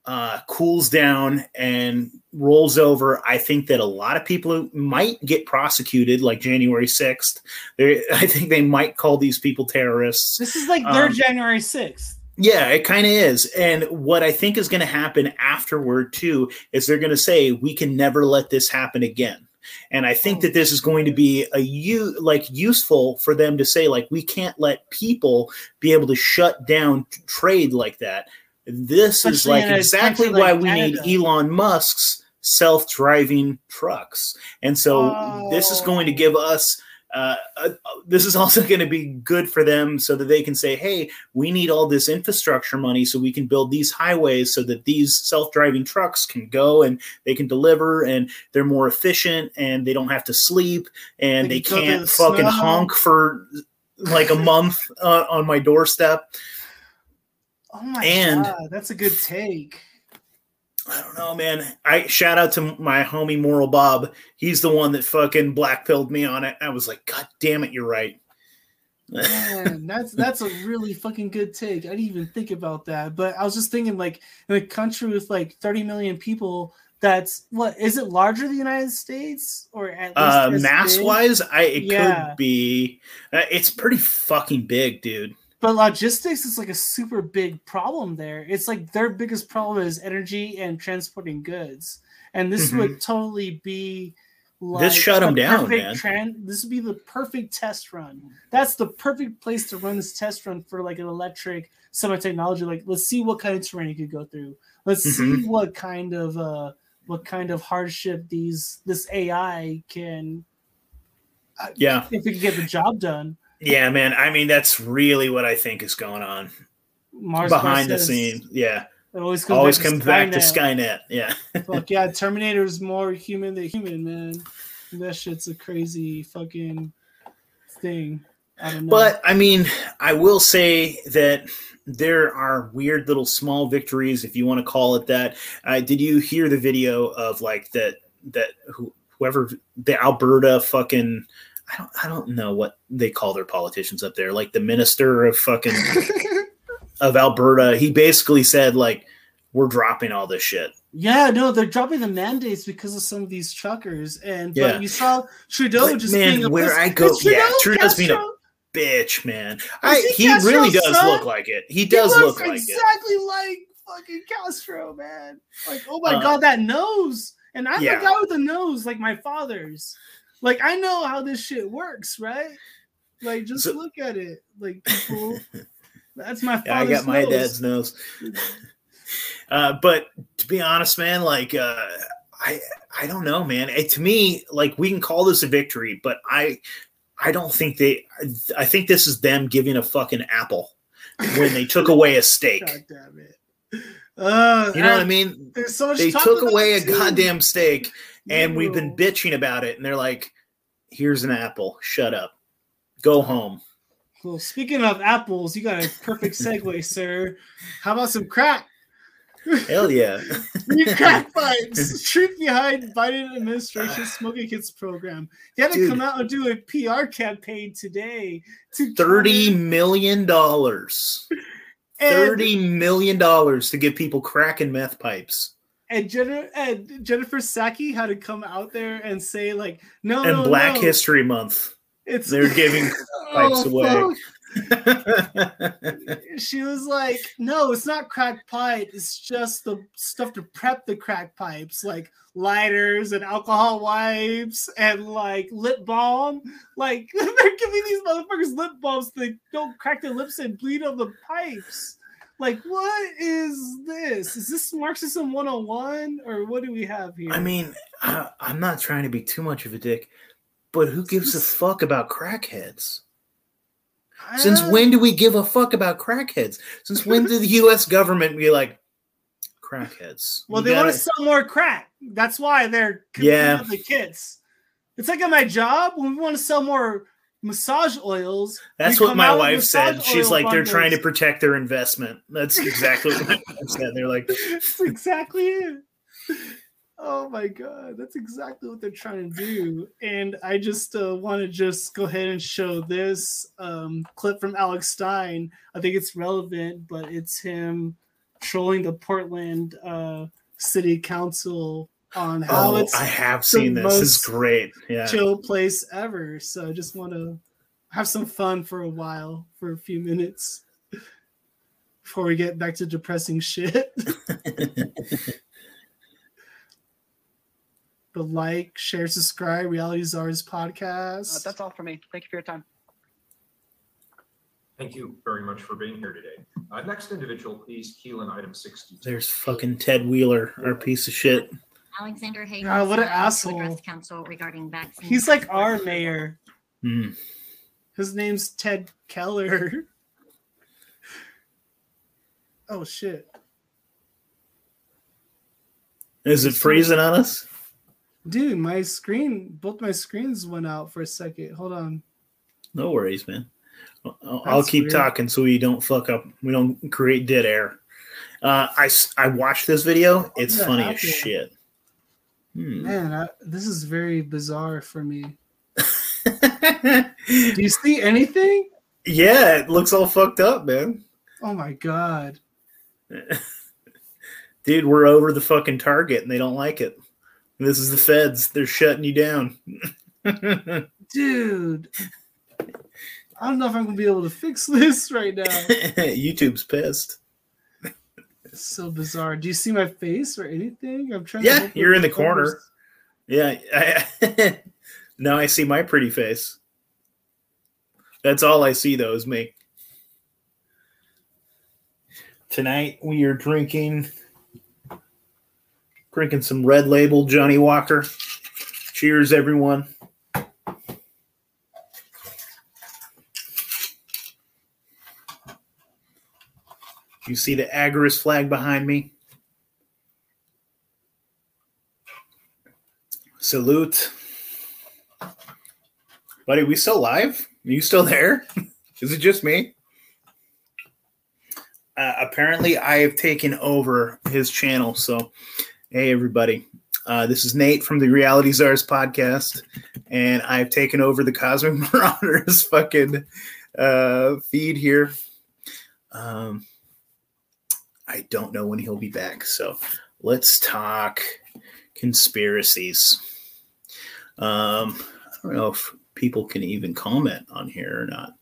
uh, cools down and rolls over, I think that a lot of people might get prosecuted, like January sixth. *laughs* I think they might call these people terrorists. This is like their Um, January 6th. Yeah, it kind of is. And what I think is going to happen afterward too is they're going to say we can never let this happen again. And I think that this is going to be a you like useful for them to say like we can't let people be able to shut down trade like that. This is like exactly country why like we need Elon Musk's self-driving trucks. And so this is going to Oh. give us uh, uh, this is *laughs* also going to be good for them so that they can say, hey, we need all this infrastructure money so we can build these highways so that these self driving trucks can go and they can deliver and they're more efficient and they don't have to sleep and They they, can can't fucking snow. honk for like a month uh, on my doorstep. Oh my And- god, that's a good take. I don't know, man. I shout out to my homie Moral Bob. He's the one that fucking blackpilled me on it. I was like, God damn it, you're right. Man, that's *laughs* that's a really fucking good take. I didn't even think about that, but I was just thinking like in a country with like 30 million people, that's what is it larger than the United States or at least uh mass big? wise i it Yeah. could be uh, it's pretty fucking big dude But logistics is like a super big problem there. It's like their biggest problem is energy and transporting goods, and this would totally be. Like Mm-hmm. This shut 'em the down, man. this would be the perfect test run. That's the perfect place to run this test run for like an electric semi technology. Like, let's see what kind of terrain it could go through. Let's see Mhm. what kind of uh what kind of hardship these this AI can yeah if it can get the job done. Yeah man i mean that's really what i think is going on Mars behind the scenes yeah It always comes always back to back to Skynet. skynet yeah *laughs* Fuck yeah, Terminator is more human than human, man. That shit's a crazy fucking thing. I don't know. but i mean i will say that there are weird little small victories if you want to call it that uh, did you hear the video of like that that who, whoever the alberta fucking I don't, I don't know what they call their politicians up there like the minister of fucking *laughs* of alberta he basically said like we're dropping all this shit yeah, no, they're dropping the mandates because of some of these truckers, and Yeah. but you saw Trudeau But, just man, being a where I go- Is yeah, Trudeau Trudeau's being a bitch man I, he he really does son? look like it he does he look looks like it exactly like fucking Castro, man. Like, oh my Uh, god, that nose. And I'm yeah. the guy with the nose, like my father's. Like, I know how this shit works, right? Like, just So- look at it. Like, *laughs* people. That's my Yeah, I got my nose. dad's nose. uh, but to be honest, man, like uh, I I don't know, man. It, to me, like we can call this a victory, but I I don't think they. I think this is them giving a fucking apple when they took away a steak. *laughs* God damn it. Uh, You know what I mean? There's so much They took away a goddamn steak, and we've been bitching about it, and they're like, "Here's an apple. Shut up. Go home." Well, speaking of apples, you got a perfect segue, *laughs* sir. How about some crack? Hell yeah. *laughs* Free crack *laughs* pipes. Truth behind Biden administration smoking kids program. They had to Dude. come out and do a PR campaign today to Thirty try million dollars. and, Thirty million dollars to give people crack and meth pipes. And, Jennifer, and Jennifer Psaki had to come out there and say like, no, And no, Black no. History Month. It's They're giving *laughs* pipes oh, away. *laughs* she was like, "No, it's not crack pipe. It's just the stuff to prep the crack pipes, like lighters and alcohol wipes and like lip balm. Like *laughs* they're giving these motherfuckers lip balms so they don't crack their lips and bleed on the pipes. Like, what is this? Is this Marxism 101 or what do we have here? I mean, I, I'm not trying to be too much of a dick, but who gives a fuck about crackheads? Since when do we give a fuck about crackheads? Since when did the U.S. *laughs* government be like crackheads? Well, You they want gotta- to sell more crack. That's why they're Yeah. the kids. It's like at my job when we want to sell more massage oils. That's what my wife said. She's like, they're trying to protect their investment. That's exactly what my wife said. They're like, That's exactly it. Oh my god, that's exactly what they're trying to do. And I just uh, want to just go ahead and show this um, clip from Alex Stein. I think it's relevant, but it's him trolling the Portland uh, City Council on how Oh, it's I have the seen this. This is most great. Yeah. chill place ever. So I just want to have some fun for a while, for a few minutes, before we get back to depressing shit. *laughs* but like, share, subscribe, Reality Czars podcast. Uh, that's all for me. Thank you for your time. Thank you very much for being here today. Uh, next individual, please, Keelan, item 60. There's fucking Ted Wheeler, our piece of shit. Alexander Hagan. God, what an to asshole. address council regarding vaccine. He's like our mayor. Hmm. His name's Ted Keller. *laughs* Oh shit. Is it freezing on us? Dude, my screen, both my screens went out for a second. Hold on. No worries, man. I'll, I'll keep weird. talking so we don't fuck up. We don't create dead air. Uh, I s- I watched this video. It's the funny as shit. Hmm. Man, I, this is very bizarre for me. *laughs* Do you see anything? yeah, it looks all fucked up, man. Oh my god. *laughs* Dude, we're over the fucking target and they don't like it. This is the feds. They're shutting you down. *laughs* Dude. I don't know if I'm gonna be able to fix this right now. YouTube's pissed. It's so bizarre. Do you see my face or anything? I'm trying Yeah, you're in the corner. Yeah. I, *laughs* now I see my pretty face. That's all I see, though, is me. Tonight we are drinking drinking some red label Johnnie Walker. Cheers, everyone. You see the Agorist flag behind me? Salute. Buddy, we still live? Are you still there? *laughs* Is it just me? Uh, apparently, I have taken over his channel. So, hey, everybody. Uh, this is Nate from the Reality Czars podcast, and I've taken over the Cosmic *laughs* Marauders fucking uh, feed here. Um, I don't know when he'll be back. So, let's talk conspiracies. Um, I don't know if people can even comment on here or not.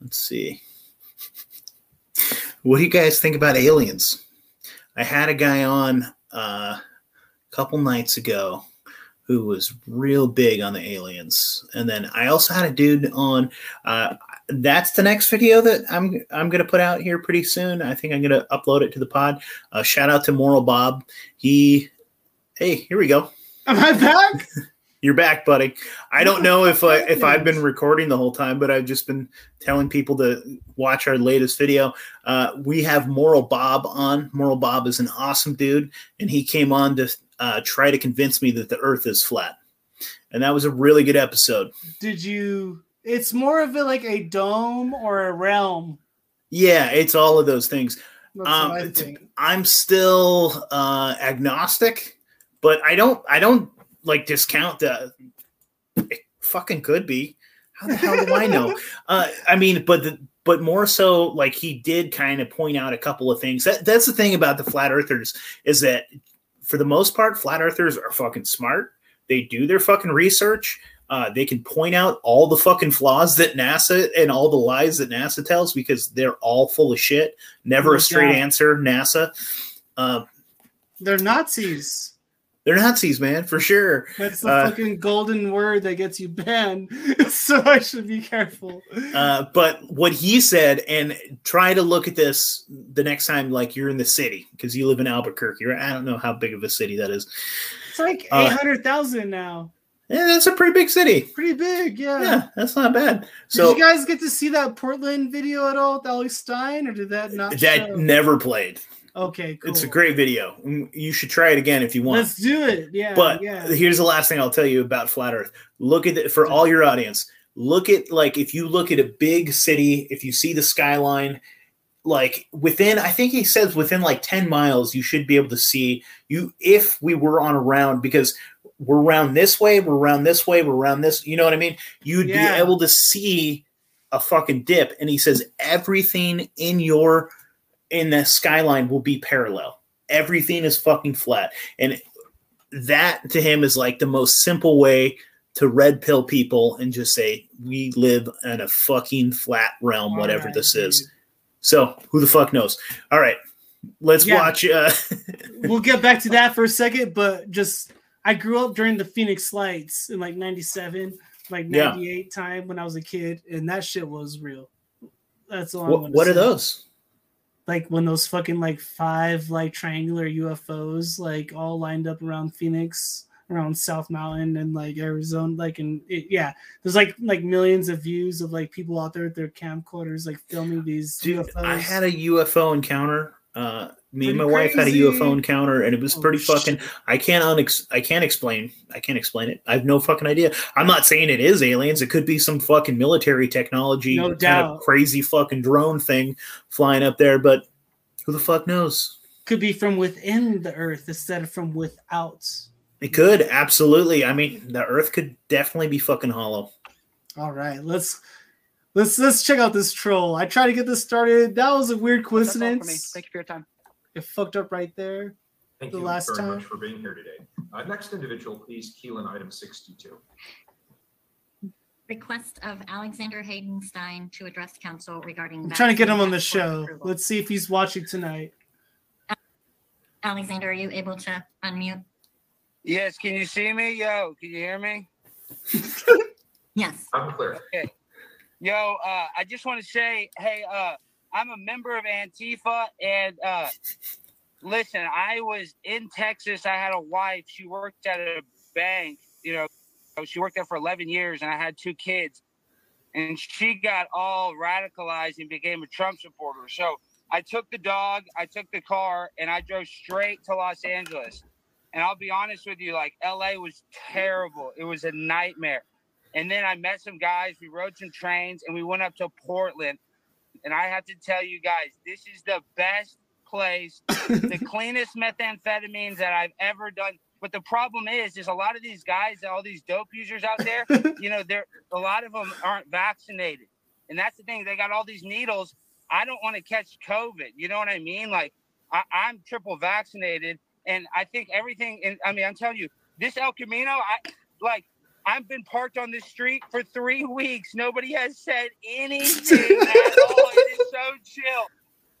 Let's see. What do you guys think about aliens? I had a guy on uh, a couple nights ago who was real big on the aliens, and then I also had a dude on. Uh, that's the next video that I'm I'm gonna put out here pretty soon. I think I'm gonna upload it to the pod. Uh, shout out to Moral Bob. He, hey, here we go. Am I back? *laughs* You're back, buddy. I don't know if I, if I've been recording the whole time, but I've just been telling people to watch our latest video. Uh, we have Moral Bob on. Moral Bob is an awesome dude, and he came on to uh, try to convince me that the Earth is flat, and that was a really good episode. Did you it's more of a like a dome or a realm. Yeah, it's all of those things. Um, I. I'm still uh, agnostic, but I don't I don't like discount the. It fucking could be. How the hell do I know? *laughs* Uh, I mean, but the, but more so, like he did kind of point out a couple of things. That that's the thing about the flat earthers is that for the most part, flat earthers are fucking smart. They do their fucking research. Uh, they can point out all the fucking flaws that NASA and all the lies that NASA tells because they're all full of shit. Never No a straight answer, NASA. Uh, They're Nazis. they're Nazis, man, for sure. That's the Uh, fucking golden word that gets you banned. *laughs* so I should be careful. Uh, but what he said, and try to look at this the next time, like you're in the city because you live in Albuquerque. I don't know how big of a city that is. It's like Uh, 800,000 now. Yeah, that's a pretty big city. Pretty big, yeah. Yeah, that's not bad. Did So you guys get to see that Portland video at all with Alex Stein, or did that not? that show? never played. Okay, cool. It's a great video. Mm, You should try it again if you want. Let's do it. Yeah, but yeah. here's the last thing I'll tell you about flat Earth. Look at it for all your audience. Look at like if you look at a big city, if you see the skyline, like within, I think he says within like ten miles, you should be able to see you if we were on a round because we're around this way, we're around this way, we're around this. You know what I mean? You'd Yeah. be able to see a fucking dip. And he says everything in your in the skyline will be parallel. Everything is fucking flat. And that to him is like the most simple way to red pill people and just say, we live in a fucking flat realm, whatever Alright, this is. So who the fuck knows? All right. Let's Yeah. watch uh *laughs* we'll get back to that for a second, but just I grew up during the Phoenix Lights in like 97, like Yeah. 98 time when I was a kid, and that shit was real. That's all what, what are those? Like when those fucking like five like triangular UFOs like all lined up around Phoenix, around South Mountain and like Arizona, like and it, yeah, there's like like millions of views of like people out there with their camcorders like filming these Dude, UFOs. I had a UFO encounter. Uh, me and my Pretty wife had a. UFO encounter, and it was Oh, pretty fucking. shit. I can't unex- I can't explain. I can't explain it. I have no fucking idea. I'm not saying it is aliens. It could be some fucking military technology, No kind of doubt. crazy fucking drone thing flying up there. But who the fuck knows? could be from within the earth instead of from without. It could absolutely. I mean, the Earth could definitely be fucking hollow. All right, let's let's let's check out this troll. I tried to get this started. That was a weird That's all for me. coincidence. Thank you for your time. It fucked up right there. Thank The you last very time. much for being here today. Uh, next individual, please keel in item 62. Request of Alexander Haydenstein to address council regarding. I'm trying to get him on the show. approval. Let's see if he's watching tonight. Alexander, are you able to unmute? Yes, can you see me? Yo, can you hear me? *laughs* Yes. I'm clear. Okay. Yo, uh, I just want to say, hey, uh, I'm a member of Antifa, and uh, listen, I was in Texas. I had a wife. She worked at a bank. You know, she worked there for 11 years, and I had two kids. And she got all radicalized and became a Trump supporter. So I took the dog, I took the car, and I drove straight to Los Angeles. And I'll be honest with you, like LA was terrible. It was a nightmare. And then I met some guys. We rode some trains and we went up to Portland. And I have to tell you guys, this is the best place, *coughs* the cleanest methamphetamines that I've ever done. But the problem is, is a lot of these guys, all these dope users out there, *laughs* you know, they're a lot of them aren't vaccinated. And that's the thing. They got all these needles. I don't want to catch COVID. You know what I mean? Like I, I'm triple vaccinated, and I think everything. And I mean, I'm telling you, this El Camino, I like. I've been parked on the street for three weeks. Nobody has said anything *laughs* at all. So chill,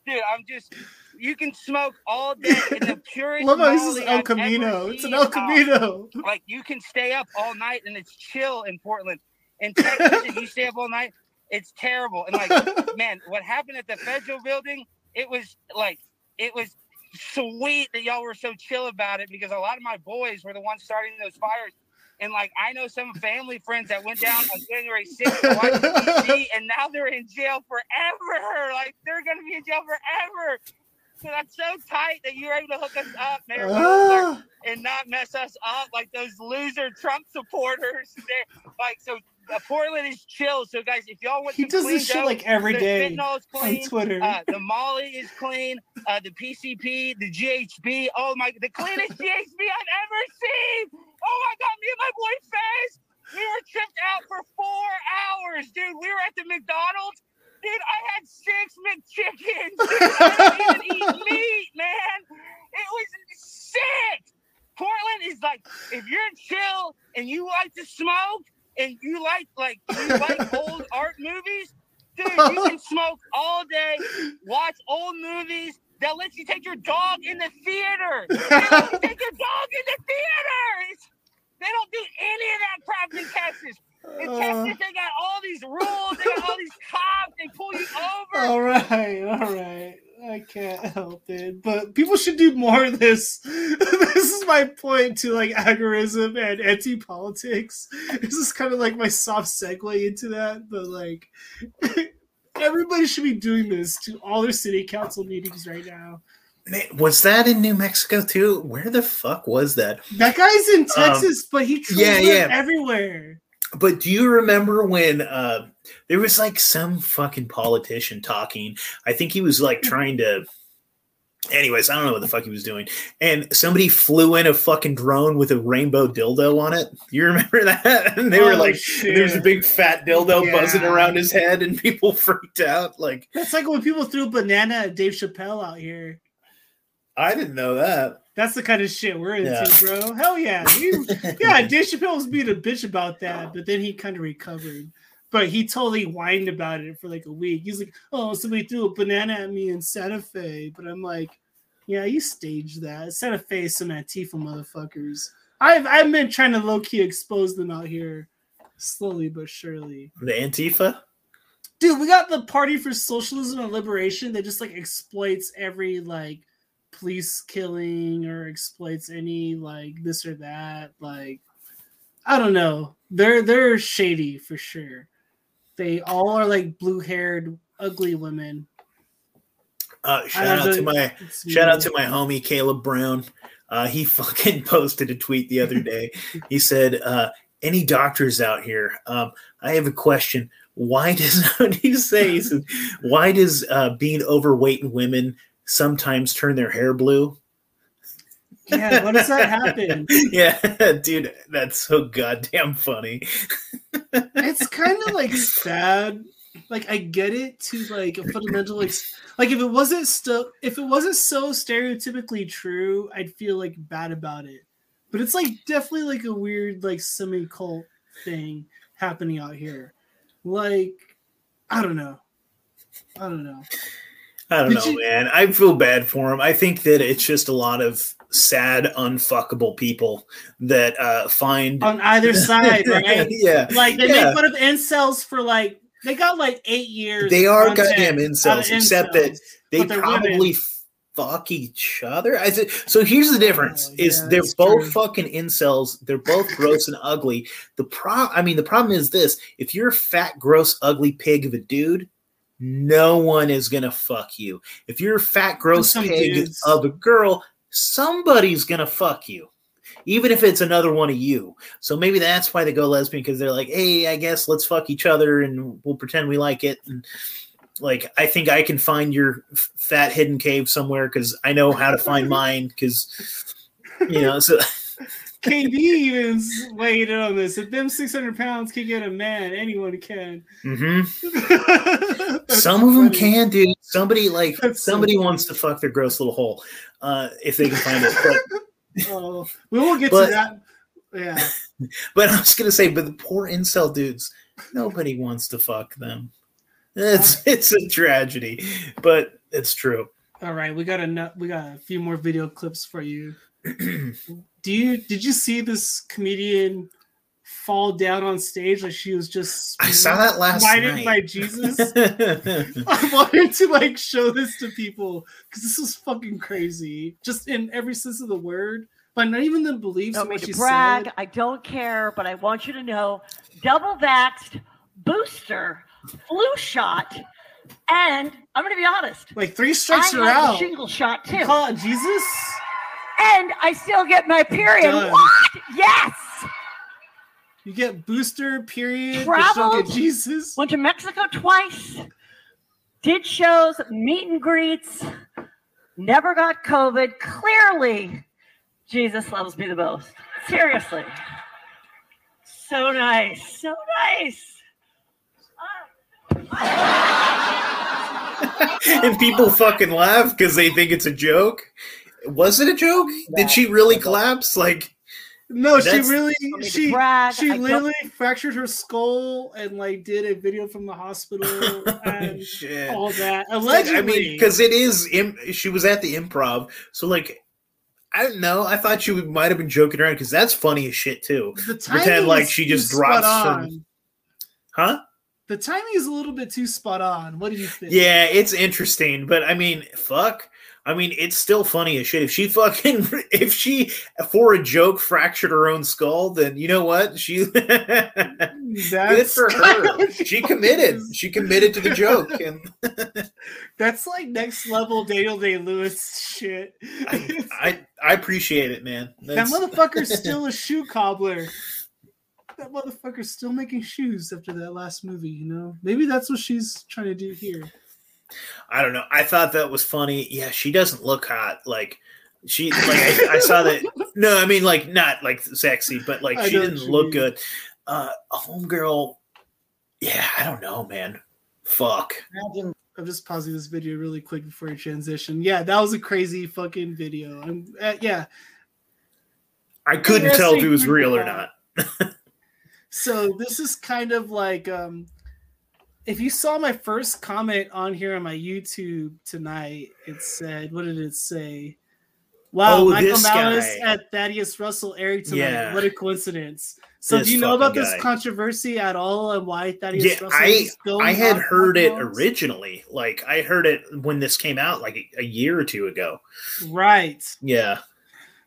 dude. I'm just. You can smoke all day in the *laughs* purest. Love how this is El I've Camino. It's an. El Camino. like you can stay up all night and it's chill in Portland. In *laughs* Texas, if you stay up all night, it's terrible. And like, *laughs* man, what happened at the federal building? It was like, it was sweet that y'all were so chill about it because a lot of my boys were the ones starting those fires. And like, I know some family friends that went down on January 6th to watch DC, *laughs* and now they're in jail forever. Like, they're gonna be in jail forever. So that's so tight that you're able to hook us up, Mayor *sighs* and not mess us up like those loser Trump supporters. They're like so. Uh, Portland is chill. So guys, if y'all want He does clean this shit dope, like every day Fentanyl on clean. Twitter. Uh, the Molly is clean. Uh, the PCP, the GHB. Oh my, the cleanest *laughs* GHB I've ever seen. Oh my God, me and my boy Fez, we were tripped out for four hours, dude. We were at the McDonald's. Dude, I had six McChickens. *laughs* Dude, I didn't even eat meat, man. It was sick. Portland is like, if you're chill and you like to smoke and you like like you like *laughs* old art movies, dude, you can smoke all day, watch old movies. that lets you take your dog in the theater. They let you take your dog in the theater. It's, they don't do any of that crap in Texas. In. Texas, they got all these rules. They got all these cops. They pull you over. All right, all right. I can't help it, but people should do more of this. *laughs* this is my point to like agorism and anti-politics. This is kind of like my soft segue into that, but like *laughs* everybody should be doing this to all their city council meetings right now. Man, was that in New Mexico too? Where the fuck was that? That guy's in Um, Texas, but he trolls yeah, yeah. everywhere. But do you remember when uh, there was like some fucking politician talking? I think he was like trying to Anyways, I don't know what the fuck he was doing. And somebody flew in a fucking drone with a rainbow dildo on it. You remember *laughs* that? And they were Oh, like, there's a big fat dildo buzzing around his head, and *laughs* people freaked out. Like, That's like when people threw a banana at Dave Chappelle out here. I didn't know that. That's the kind of shit we're into, Yeah. bro. Hell yeah. You- *laughs* yeah, Dave Chappelle was being a bitch about that, but then he kind of recovered. But he totally whined about it for like a week. He's like, oh, somebody threw a banana at me in Santa Fe. But I'm like, yeah, you staged that. Santa Fe is some Antifa motherfuckers. I've, I've been trying to low key expose them out here slowly but surely. The Antifa? Dude, we got the Party for Socialism and Liberation that just like exploits every like police killing or exploits any like this or that. Like, I don't know. They're they're shady for sure. They all are like blue haired, ugly women. Uh, shout out to my shout out to my homie Caleb Brown. Uh, he *laughs* fucking posted a tweet the other day. he said, uh, "Any doctors out here? Um, I have a question. Why does *laughs* what he say? Said, Why does uh, being overweight in women sometimes turn their hair blue? Yeah, why does that happen? *laughs* yeah, *laughs* dude, that's so goddamn funny. it's kind of *laughs* like sad. Like I get it to like a fundamental like like if it wasn't still if it wasn't so stereotypically true, I'd feel like bad about it. But it's like definitely like a weird like semi cult thing happening out here. Like I don't know. I don't know. I don't Did know, you- man. I feel bad for him. I think that it's just a lot of sad, unfuckable people that uh, find On either *laughs* side, right? yeah, Like they yeah. make fun of incels for like they got like eight years. They are goddamn of incels, except that they they're women. probably fuck each other. I said, so here's the difference: is Oh, yeah, they're both true. fucking incels. They're both gross and ugly. The pro, I mean, the problem is this: if you're a fat, gross, ugly pig of a dude. No one is gonna fuck you. If you're a fat, gross pig dudes. of a girl, somebody's gonna fuck you, even if it's another one of you. So maybe that's why they go lesbian because they're like, hey, I guess let's fuck each other and we'll pretend we like it. And like, I think I can find your f- fat hidden cave somewhere because I know how to find *laughs* mine. Because you know, so KD even weighed in on this. If them 600 pounds can get a man, anyone can. *laughs* mhm. Some of them can, dude. Somebody like That's somebody funny. wants to fuck their gross little hole uh, if they can find it. But *laughs* Oh, we won't get But- to that. Yeah. *laughs* But I was gonna say, but the poor incel dudes, nobody wants to fuck them. It's it's a tragedy, but it's true. All right, we got a we got a few more video clips for you. Do you did you see this comedian fall down on stage like she was just I saw that last smited night. by Jesus? *laughs* *laughs* I wanted to like show this to people because this was fucking crazy, just in every sense of the word. But not even the beliefs don't of mean what she brag. said. I don't care, but I want you to know double vaxxed, booster, flu shot, and I'm going to be honest. Like three strikes I you're out. shingle shot too. You call it Jesus? And I still get my period. Done. What? Yes. You get booster period. but Traveled. get Jesus. Went to Mexico twice. Did shows, meet and greets. Never got COVID. Clearly, Jesus loves me the most. Seriously. So nice. So nice. *laughs* and people fucking laugh because they think it's a joke. Was it a joke? Did she really collapse? Like, No, she really she brag. she I don't- literally fractured her skull and like did a video from the hospital *laughs* and shit. all that. Allegedly, I mean, because it is. Im- she was at the improv, so like, I don't know. I thought she might have been joking around because that's funny as shit too. the timing Pretend like she just spot drops her, on. huh? The timing is a little bit too spot on. What do you think? Yeah, it's interesting, but I mean, fuck. I mean, it's still funny as shit. If she fucking, *laughs* if she for a joke fractured her own skull, then you know what? She *laughs* good for her. *laughs* She committed. She committed to the joke, and That's like next level Daniel Day Lewis shit. I I appreciate it, man. that That's- motherfucker's still a shoe cobbler. That motherfucker's still making shoes after that last movie, you know? Maybe that's what she's trying to do here. I don't know. I thought that was funny. Yeah, she doesn't look hot. Like she, like I, I saw that. *laughs* No, I mean like not like sexy, but like I she didn't look mean. good. Uh, homegirl. Yeah, I don't know, man. Fuck. Imagine I'm just pausing this video really quick before you transition. Yeah, that was a crazy fucking video. I'm, uh, yeah. I couldn't tell if it was real or not. *laughs* So this is kind of like um if you saw my first comment on here on my YouTube tonight, it said, what did it say? Wow, Oh, Michael Malice guy. at Thaddeus Russell aired tonight. Yeah. What a coincidence. So This do you know about fucking this controversy at all and why Thaddeus Yeah, Russell I is going I had heard it originally. Like I heard it when this came out, like a, a year or two ago. Right. Yeah.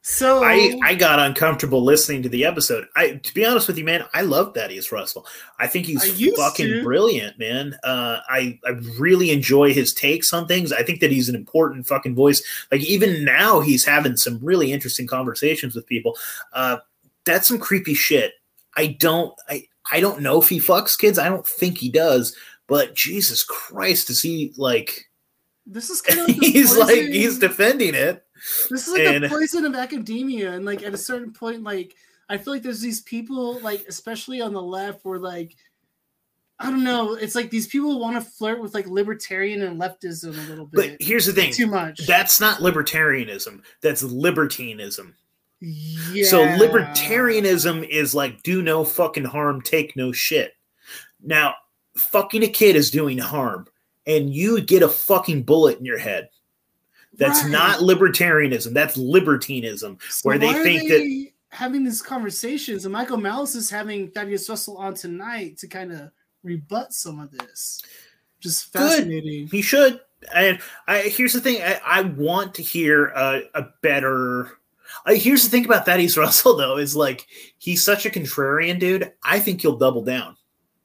So I I got uncomfortable listening to the episode. I to be honest with you, man, I love Thaddeus Russell. I think he's used fucking to. brilliant, man. Uh, I I really enjoy his takes on things. I think that he's an important fucking voice. Like even now, he's having some really interesting conversations with people. Uh, that's some creepy shit. I don't I I don't know if he fucks kids. I don't think he does. But Jesus Christ, is he like? this is kind of *laughs* He's like he's defending it. This is like And- the poison of academia, and like at a certain point, like I feel like there's these people, like especially on the left, where like I don't know, it's like these people want to flirt with like libertarian and leftism a little bit. But here's the thing: too much. That's not libertarianism. That's libertinism. yeah. So libertarianism is like do no fucking harm, take no shit. Now, fucking a kid is doing harm, and you get a fucking bullet in your head. That's Right. not libertarianism. That's libertinism, So where they think that having these conversations, and Michael Malice is having Thaddeus Russell on tonight to kind of rebut some of this. Just good. fascinating. He should. And I here's the thing: I, I want to hear a, a better. Uh, here's the thing about Thaddeus *laughs* Russell, though, is like he's such a contrarian dude. I think he'll double down.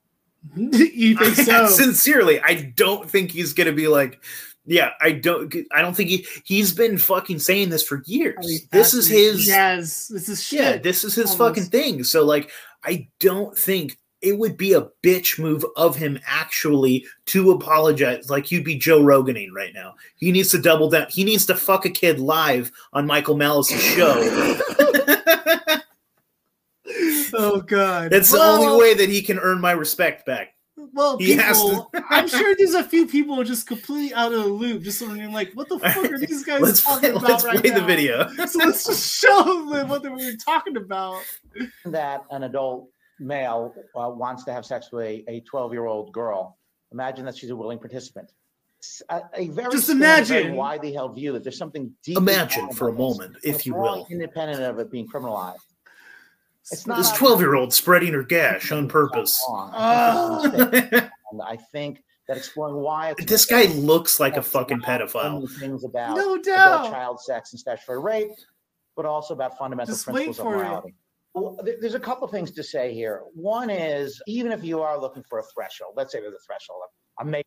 *laughs* you think *laughs* so? Sincerely, I don't think he's gonna be like, yeah, I don't. I don't think he he's been fucking saying this for years. I mean, this is his. Yes, this is shit. Yeah, this is his almost. fucking thing. So like, I don't think it would be a bitch move of him actually to apologize. Like you'd be Joe Roganing right now. He needs to double down. He needs to fuck a kid live on Michael Malice's show. *laughs* *laughs* Oh god, That's the only way that he can earn my respect back. Well, He has people, *laughs* I'm sure there's a few people just completely out of the loop, just wondering like, what the fuck are these guys Let's talking play- about let's right play the video. So let's just *laughs* show them what they were talking about. that an adult male uh, wants to have sex with a, a 12 year old girl, imagine that she's a willing participant. A, a very Just standard, very imagine. widely held view that there's something deep. Imagine for a moment, if you will. independent of it being criminalized. It's not This 12 year old spreading her gash on purpose. wrong. Oh. I think it's ah. *laughs* and I think that exploring why it's This guy looks like a fucking pedophile. only things about No adult doubt. child sex and statutory rape, but also about fundamental Just wait principles of for it. morality. Well, there's a couple of things to say here. One is even if you are looking for a threshold, let's say there's a threshold. I'm making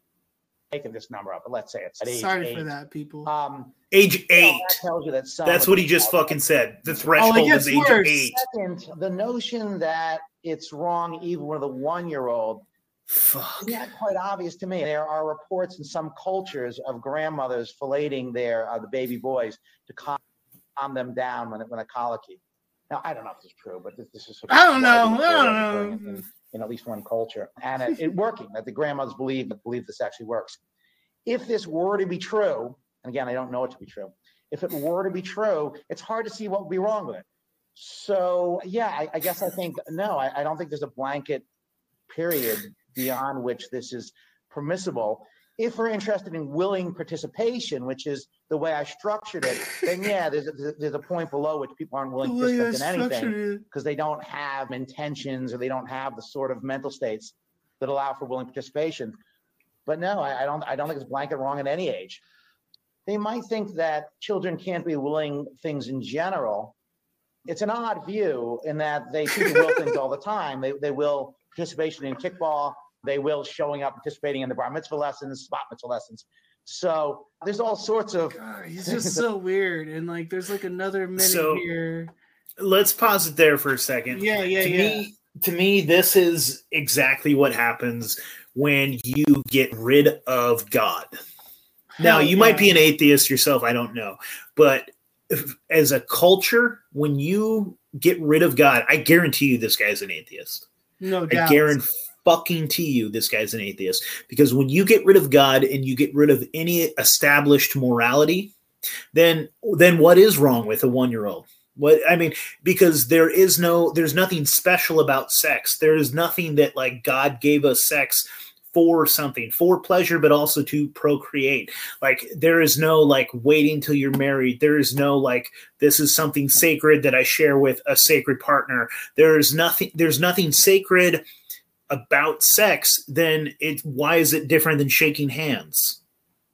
making this number up, but let's say it's at age Sorry eight. for that, people. Um, Age you know, eight. that tells you that some That's what he just fucking said. The threshold gets is age worse. eight. Second, the notion that it's wrong even with a one year old Fuck. is not quite obvious to me. There are reports in some cultures of grandmothers filleting their uh, the baby boys to calm, calm them down when when a colicky. Now I don't know if this is true, but this, this is sort I don't know. I don't know. In, at least one culture, and it, it working that the grandmothers believe believe this actually works. If this were to be true, and again I don't know it to be true, if it were to be true, it's hard to see what would be wrong with it. So yeah, I, I guess I think no, I, I don't think there's a blanket period beyond which this is permissible. If we're interested in willing participation, which is the way I structured it, then *laughs* yeah, there's a, there's a point below which people aren't willing to participate in anything because they don't have intentions or they don't have the sort of mental states that allow for willing participation. But no, I, I don't. I don't think it's blanket wrong at any age. They might think that children can't be willing things in general. It's an odd view in that they to will things *laughs* all the time. They, they will participation in kickball. They will showing up, participating in the bar mitzvah lessons, bat mitzvah lessons. So there's all sorts of. Oh God, he's just so weird, and like, there's like another minute So- here. Let's pause it there for a second. Yeah, yeah, to yeah. Me, to me, this is exactly what happens when you get rid of God. Now, Hell you might be an atheist yourself, I don't know. But if, as a culture, when you get rid of God, I guarantee you this guy's an atheist. No I doubt. guarantee fucking to you this guy's an atheist because when you get rid of God and you get rid of any established morality, then then what is wrong with a one year old? What I mean, because there is no, there's nothing special about sex. There is nothing that like God gave us sex for something, for pleasure, but also to procreate. Like there is no like waiting till you're married. There is no like this is something sacred that I share with a sacred partner. There is nothing. There's nothing sacred about sex. Then it. Why is it different than shaking hands?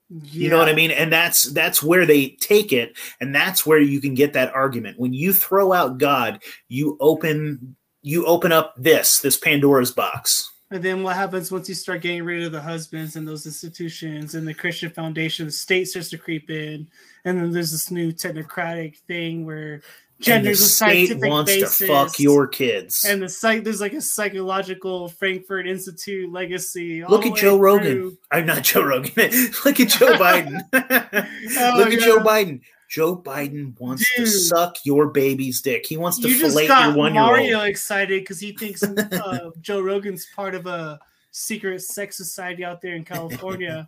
You know what I mean? And that's that's where they take it, and that's where you can get that argument. When you throw out God, you open you open up this this Pandora's box. And then what happens once you start getting rid of the husbands and those institutions and the Christian Foundation, the state starts to creep in, and then there's this new technocratic thing where genders a state scientific wants basis, to fuck your kids. and the site there's like a psychological Frankfurt Institute legacy. Look at Joe Rogan. through. I'm not Joe Rogan. *laughs* Look at Joe *laughs* Biden. *laughs* Oh, Look at Joe. Biden. Joe Biden wants to suck your baby's dick. He wants to You just fillet got your one year Mario old. excited because he thinks uh, Joe Rogan's part of a secret sex society out there in California.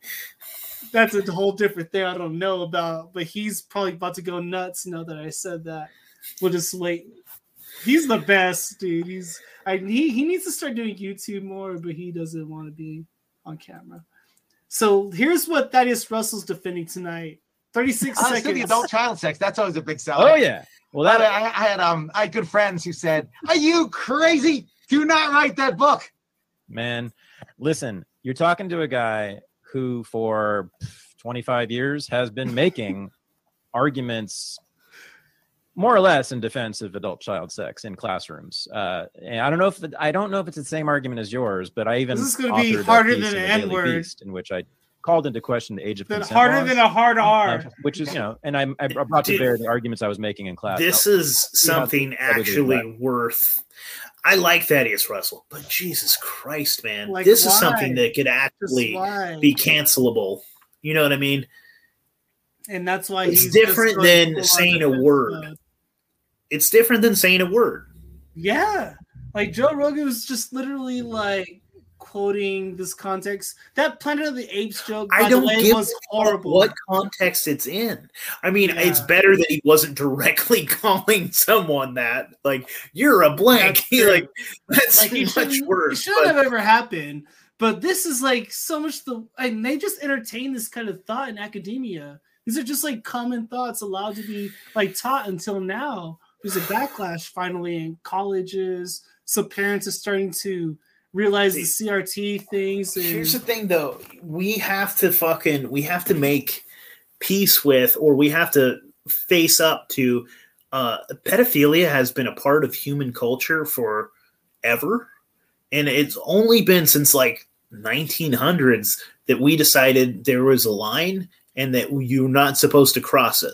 That's a whole different thing I don't know about, but he's probably about to go nuts now that I said that. We'll just wait. He's the best, dude. He's I he, he needs to start doing YouTube more, but he doesn't want to be on camera. So here's what Thaddeus Russell's defending tonight. 36 Uh, seconds. the adult child sex. That's always a big seller. Oh, yeah. Well, that- I, I, I had um, I had good friends who said, "Are you crazy? Do not write that book." man listen you're talking to a guy who for 25 years has been making arguments more or less in defense of adult child sex in classrooms uh, and i don't know if the, i don't know if it's the same argument as yours but i even This is gonna be harder than in an N-word. In which i called into question the age of Then consent harder laws, than a hard R. uh, *laughs* which is you know and i, I brought to Dude, bear the arguments i was making in class This I'll- is something actually worth. I like Thaddeus Russell, but Jesus Christ, man, Like, this is something that could actually be cancelable. You know what I mean? And that's why It's he's different than saying a word. mode. It's different than saying a word. Yeah, like Joe Rogan was just literally like quoting this context. That Planet of the Apes joke, I don't way, give was a horrible. what context it's in. I mean, it's better that he wasn't directly *laughs* calling someone that. Like, you're a blank. That's *laughs* like, that's like much shouldn't, it worse. shouldn't but- have ever happened. But this is like so much the and they just entertain this kind of thought in academia. These are just like common thoughts allowed to be like taught until now. There's a backlash finally in colleges. So parents are starting to realize the CRT things. And Here's the thing, though. We have to fucking we have to make peace with, or we have to face up to. Uh, pedophilia has been a part of human culture for ever, and it's only been since like 1900s that we decided there was a line and that you're not supposed to cross it.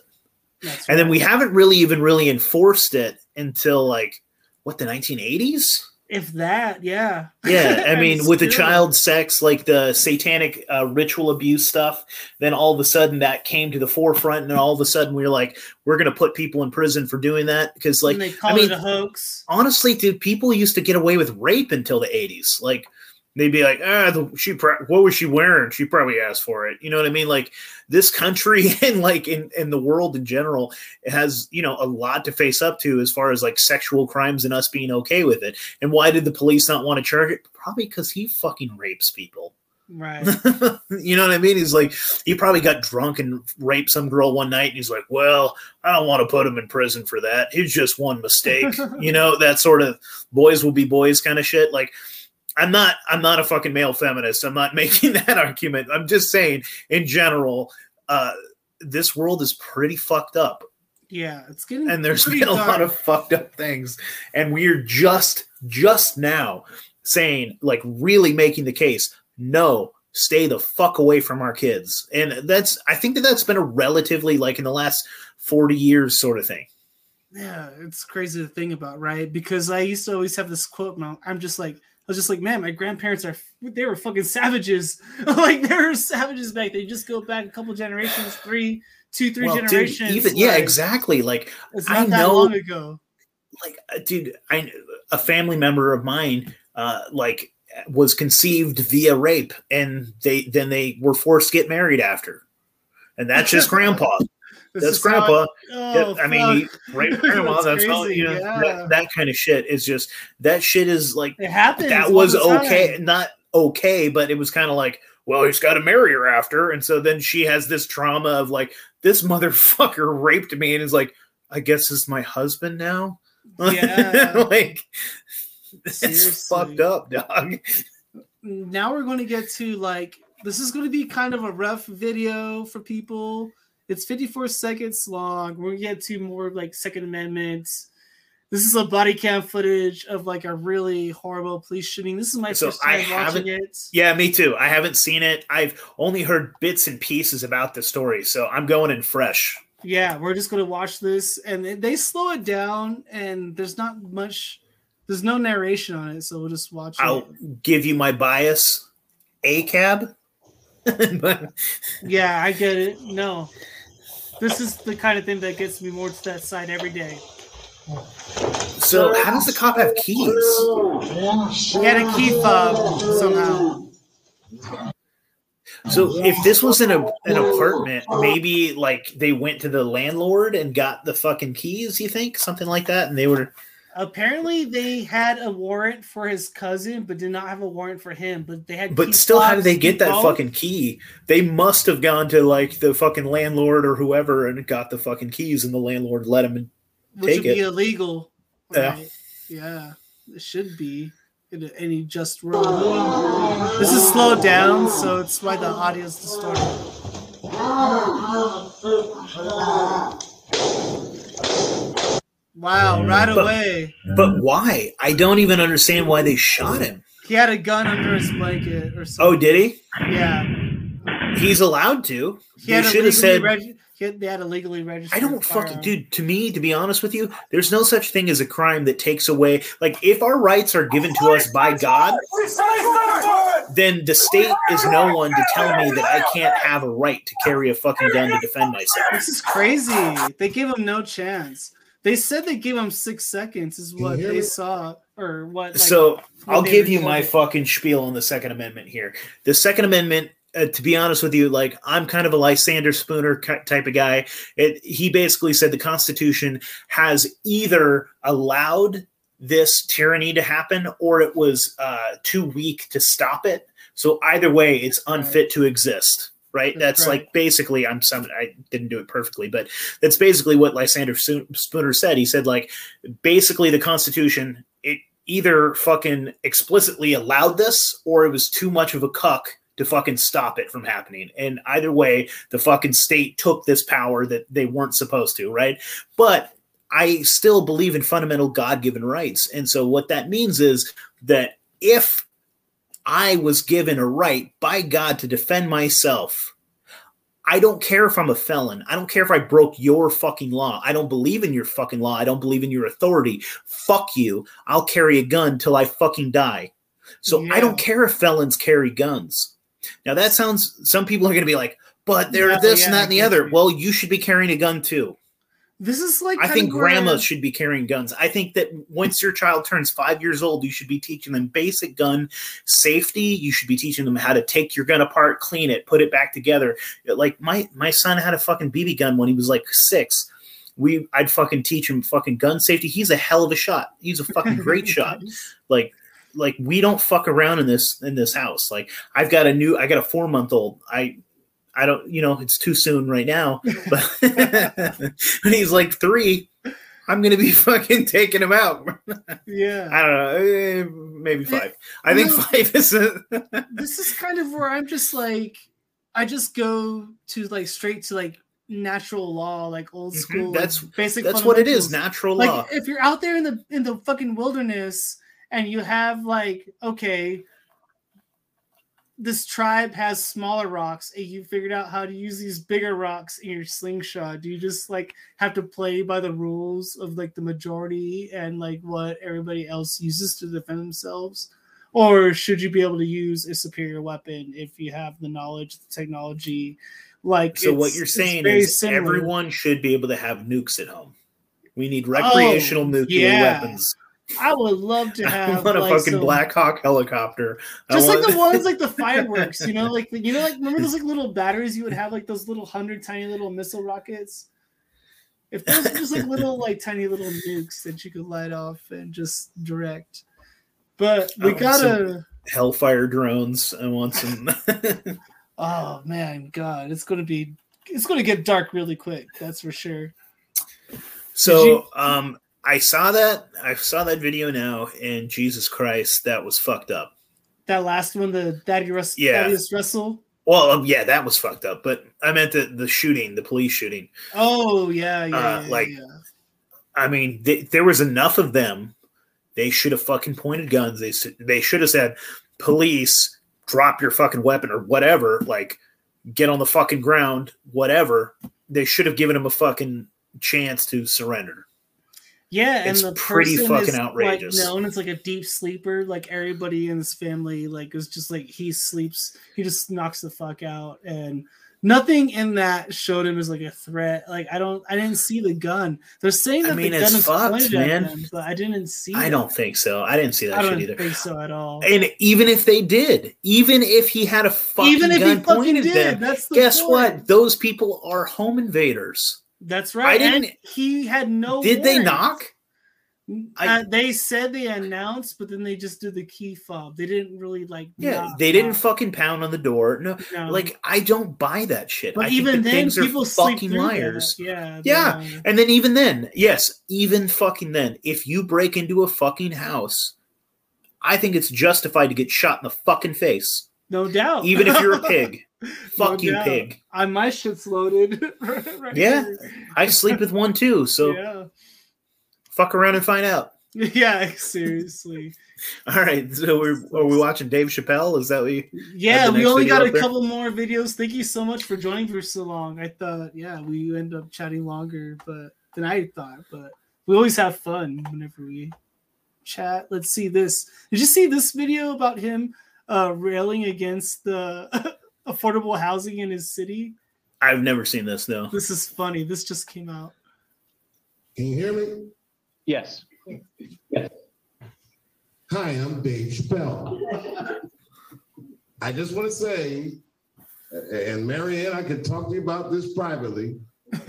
and then we haven't really even really enforced it until like what the 1980s. if that, yeah. Yeah, I *laughs* mean, with the child sex, like the satanic uh, ritual abuse stuff, then all of a sudden that came to the forefront, and then all of a sudden we are like, we're going to put people in prison for doing that because, like, and they call I mean, it a hoax. honestly, dude, people used to get away with rape until the '80s. Like, they'd be like, ah, the, she, pro- what was she wearing? She probably asked for it. You know what I mean? Like, this country *laughs* and like in in the world in general has you know a lot to face up to as far as like sexual crimes and us being okay with it. And why did the police not want to charge it? Probably because he fucking rapes people. Right. *laughs* you know what I mean? He's like, he probably got drunk and raped some girl one night, and he's like, "Well, I don't want to put him in prison for that. It's just one mistake." *laughs* you know, that sort of boys will be boys kind of shit. Like, I'm not, I'm not a fucking male feminist. I'm not *laughs* making that argument. I'm just saying, in general, uh, this world is pretty fucked up, Yeah, it's getting and there's been a lot of fucked up things, and we're just, just now saying, like, really making the case no stay the fuck away from our kids and that's i think that that's been a relatively like in the last 40 years sort of thing Yeah, it's crazy to think about, right? Because I used to always have this quote, and I'm just like, was just like, man, my grandparents are they were fucking savages. *laughs* like they were savages back. They just go back a couple generations, three, two, three Well, dude, generations. even yeah, exactly. Like It's I that know, long ago. like uh, dude, I a family member of mine, uh, like was conceived via rape, and they then they were forced to get married after, and that's just *laughs* grandpa. That's grandpa. Yeah, Oh, I mean, he *laughs* raped grandma. That's that's all. You know, yeah. that, that kind of shit is just that shit is like It happens That was time. okay, not okay, but it was kind of like, well, he's got to marry her after, and so then she has this trauma of like, this motherfucker *laughs* raped me, and is like, I guess is my husband now. Yeah. *laughs* like it's fucked up, dog. now we're going to get to like this is going to be kind of a rough video for people. It's 54 seconds long. We're going to get to more like Second Amendment. This is a body cam footage of like a really horrible police shooting. This is my So first I time watching haven't. it. Yeah, me too. I haven't seen it. I've only heard bits and pieces about the story, so I'm going in fresh. Yeah, we're just going to watch this, and they- they slow it down, and there's not much. There's no narration on it, so we'll just watch I'll it. give you my bias. A cab. *laughs* Yeah, I get it. No, this is the kind of thing that gets me more to that side every day. So how does the cop have keys? He had a key fob somehow. So if this was in a an apartment, maybe like they went to the landlord and got the fucking keys. You think something like that, and they were. Apparently, they had a warrant for his cousin, but did not have a warrant for him. But they had. But still, how did they get that fucking key? They must have gone to like the fucking landlord or whoever and got the fucking keys, and the landlord let him Which take would be it. illegal. Yeah. Right? Yeah, it should be in any just world. This is slowed down, so it's why the audio is distorted. Wow, right But- away. But why? I don't even understand why they shot him. He had a gun under his blanket or something. Oh, did he? Yeah. He's allowed to. He They should have said. reg- had, they had a legally registered. I don't fucking, dude. To me, to be honest with you, there's no such thing as a crime that takes away. Like, if our rights are given to us by God, then the state is no one to tell me that I can't have a right to carry a fucking gun to defend myself. This is crazy. They gave him no chance. They said they gave him six seconds, is what hear they me? saw, or what. like, so when I'll give you my recorded. fucking spiel on the Second Amendment here. The Second Amendment, uh, to be honest with you, like I'm kind of a Lysander Spooner type of guy. It, he basically said the Constitution has either allowed this tyranny to happen or it was uh, too weak to stop it. So either way, it's unfit to exist. Right. That's right. like basically, I'm some, I didn't do it perfectly, but that's basically what Lysander Spooner said. He said, like, basically the Constitution, it either fucking explicitly allowed this or it was too much of a cuck to fucking stop it from happening. And either way, the fucking state took this power that they weren't supposed to, right? But I still believe in fundamental God given rights. And so what that means is that if I was given a right by God to defend myself, I don't care if I'm a felon. I don't care if I broke your fucking law. I don't believe in your fucking law. I don't believe in your authority. Fuck you. I'll carry a gun till I fucking die. So I don't care if felons carry guns. Now that sounds some people are going to be like, but they're Yeah, this yeah, and that and the other. Well, you should be carrying a gun too. This is like I think grandmas should be carrying guns. I think that once your child turns five years old, you should be teaching them basic gun safety. You should be teaching them how to take your gun apart, clean it, put it back together. Like my my son had a fucking BB gun when he was like six. We I'd fucking teach him fucking gun safety. He's a hell of a shot. He's a fucking *laughs* great shot. Like like we don't fuck around in this in this house. Like I've got a new I got a four month old. I I don't you know it's too soon right now, *laughs* but *laughs* when he's like three, I'm gonna be *laughs* fucking taking him out. Yeah. I don't know, eh, maybe five. I think No. five is a, this is kind of where I'm just like, I just go to like straight to like natural law, like old school. Mm-hmm. That's- basic. that's what it is, natural like, law. If you're out there in the in the fucking wilderness and you have like, okay, this tribe has smaller rocks, and you figured out how to use these bigger rocks in your slingshot. Do you just like have to play by the rules of like the majority and like what everybody else uses to defend themselves? or should you be able to use a superior weapon if you have the knowledge, the technology? Like, So what you're saying is similar. everyone should be able to have nukes at home. We need oh, recreational Oh, nuclear yeah. weapons. I would love to *laughs* I have want a like, fucking some- Black Hawk helicopter. I just like the *laughs* ones like the fireworks, you know, like you know, like remember those like little batteries you would have, like those little hundred tiny little missile rockets. If those were just like little *laughs* like tiny little nukes that you could light off and just direct, but we want gotta. Hellfire drones. I want some. Oh man, God, it's gonna be, it's gonna get dark really quick. That's for sure. So um I saw that I saw that video now and Jesus Christ, that was fucked up. That last one, the Daddy Russ, Yeah. Thaddeus Russell. Well, um, yeah, that was fucked up. But I meant the the shooting, the police shooting. Oh yeah, yeah, Uh, yeah, like- yeah. I mean, th- there was enough of them. They should have fucking pointed guns. They they should have said, "Police, drop your fucking weapon or whatever." Like, get on the fucking ground, whatever. They should have given him a fucking chance to surrender. Yeah, and the pretty person fucking is, outrageous. Like known as like a deep sleeper. Like everybody in his family, like is just like he sleeps. He just knocks the fuck out, and nothing in that showed him as like a threat. Like I don't, I didn't see the gun. They're saying I that mean, the it's gun is fucked, pointed man. at them, but I didn't see. I that. don't think so. I didn't see that either. I don't either. think so at all. And even if they did, even if he had a fucking Even if he gun fucking pointed did, at them, that's the guess point. what? Those people are home invaders. That's right. I didn't- and he had no. Did they knock? Uh, they said they announced, but then they just did the key fob. They didn't really like. Yeah, they didn't knock. fucking pound on the door. No, No. like I don't buy that shit. But I even the then, people sleep fucking through that. liars. Yeah, Yeah, and then even then, yes, even fucking then, if you break into a fucking house, I think it's justified to get shot in the fucking face, no doubt. even if you're a *laughs* pig. *laughs* Fuck you, pig. I my shit's loaded. *laughs* right Yeah, here. I sleep with one too, so *laughs* yeah, fuck around and find out. yeah. Seriously. All right, so we're are we watching Dave Chappelle? Is that we? Yeah, we only got a there? couple more videos. Thank you so much for joining for so long. I thought, yeah, we end up chatting longer, but than I thought. But we always have fun whenever we chat. Let's see this. Did you see this video about him uh, railing against the affordable housing in his city? I've never seen this though. This is funny. This just came out. Can you hear me? Yes. yes. Hi, I'm Dave Chappelle. I just want to say, and Marianne, I can talk to you about this privately. *laughs*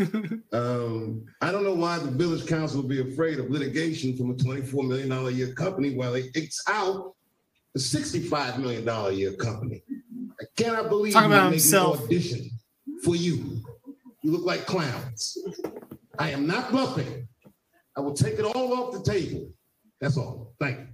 um, I don't know why the village council would be afraid of litigation from a $24 million a year company while they it's out a $65 million a year company. I cannot believe Talking about himself. audition for you. You look like clowns. I am not bluffing. I will take it all off the table. That's all. Thank you.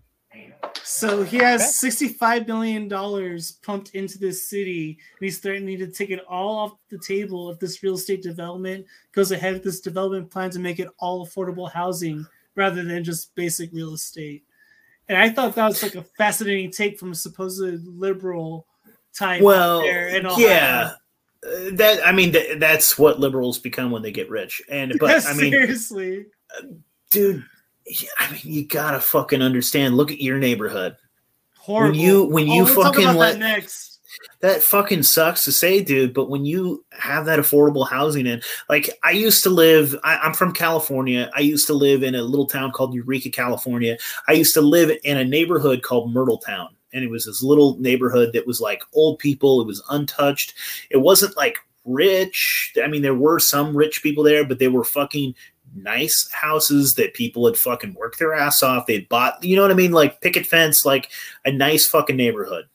So he has sixty-five million dollars pumped into this city, and he's threatening to take it all off the table if this real estate development goes ahead with this development plan to make it all affordable housing rather than just basic real estate. And I thought that was like a fascinating take from a supposed liberal type. Well, there in Ohio. yeah, Uh, that I mean th- that's what liberals become when they get rich. And but I mean, seriously, dude, I mean you gotta fucking understand. Look at your neighborhood. horrible. When you when Oh, you fucking let that next. that fucking sucks to say, dude. But when you have that affordable housing in, like I used to live, I, I'm from California. I used to live in a little town called Eureka, California. I used to live in a neighborhood called Myrtletown. And it was this little neighborhood that was like old people. It was untouched. It wasn't like rich. I mean, there were some rich people there, but they were fucking nice houses that people had fucking worked their ass off. They'd bought, you know what I mean? Like picket fence, like a nice fucking neighborhood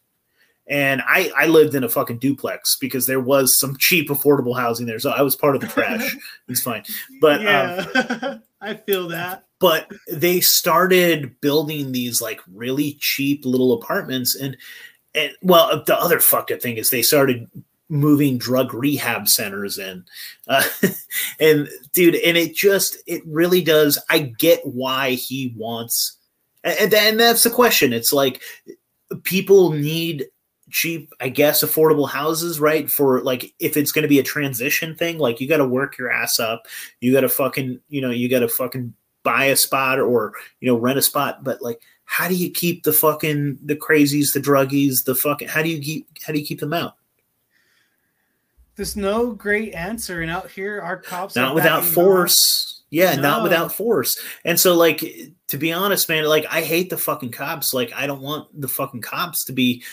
and I I lived in a fucking duplex because there was some *laughs* cheap affordable housing there, so I was part of the trash. *laughs* it's fine, but um, *laughs* I feel that. But they started building these like really cheap little apartments, and and well, the other fucked up thing is they started moving drug rehab centers in, uh, *laughs* and dude, and it just it really does. I get why he wants, and, and that's the question. It's like people need cheap i guess affordable houses right for like if it's going to be a transition thing like you got to work your ass up you got to fucking you know you got to fucking buy a spot or you know rent a spot but like how do you keep the fucking the crazies, the druggies, the fucking how do you keep how do you keep them out? There's no great answer, and out here, our cops are Not without force. Yeah, not without force. And so like to be honest, man, like I hate the fucking cops. Like I don't want the fucking cops to be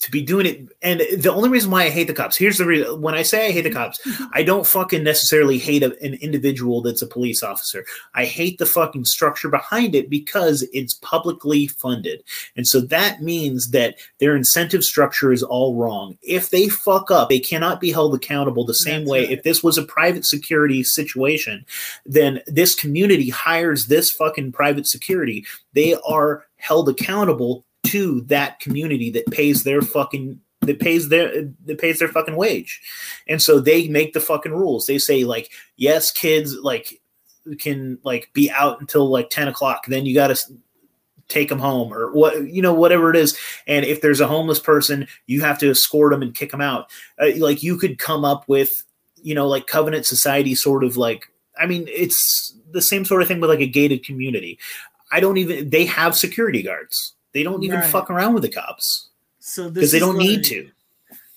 to be doing it. And the only reason why I hate the cops, here's the reason when I say I hate the *laughs* cops, I don't fucking necessarily hate a, an individual that's a police officer. I hate the fucking structure behind it because it's publicly funded. And so that means that their incentive structure is all wrong. If they fuck up, they cannot be held accountable the same That's way. right. If this was a private security situation, then this community hires this fucking private security. They are held accountable to that community that pays their fucking that pays their that pays their fucking wage. And so they make the fucking rules. They say like, yes, kids like can like be out until like 10 o'clock. Then you got to take them home or what you know whatever it is and if there's a homeless person you have to escort them and kick them out uh, like you could come up with you know like covenant society sort of like i mean it's the same sort of thing with like a gated community i don't even they have security guards they don't even Right. fuck around with the cops So because they don't need to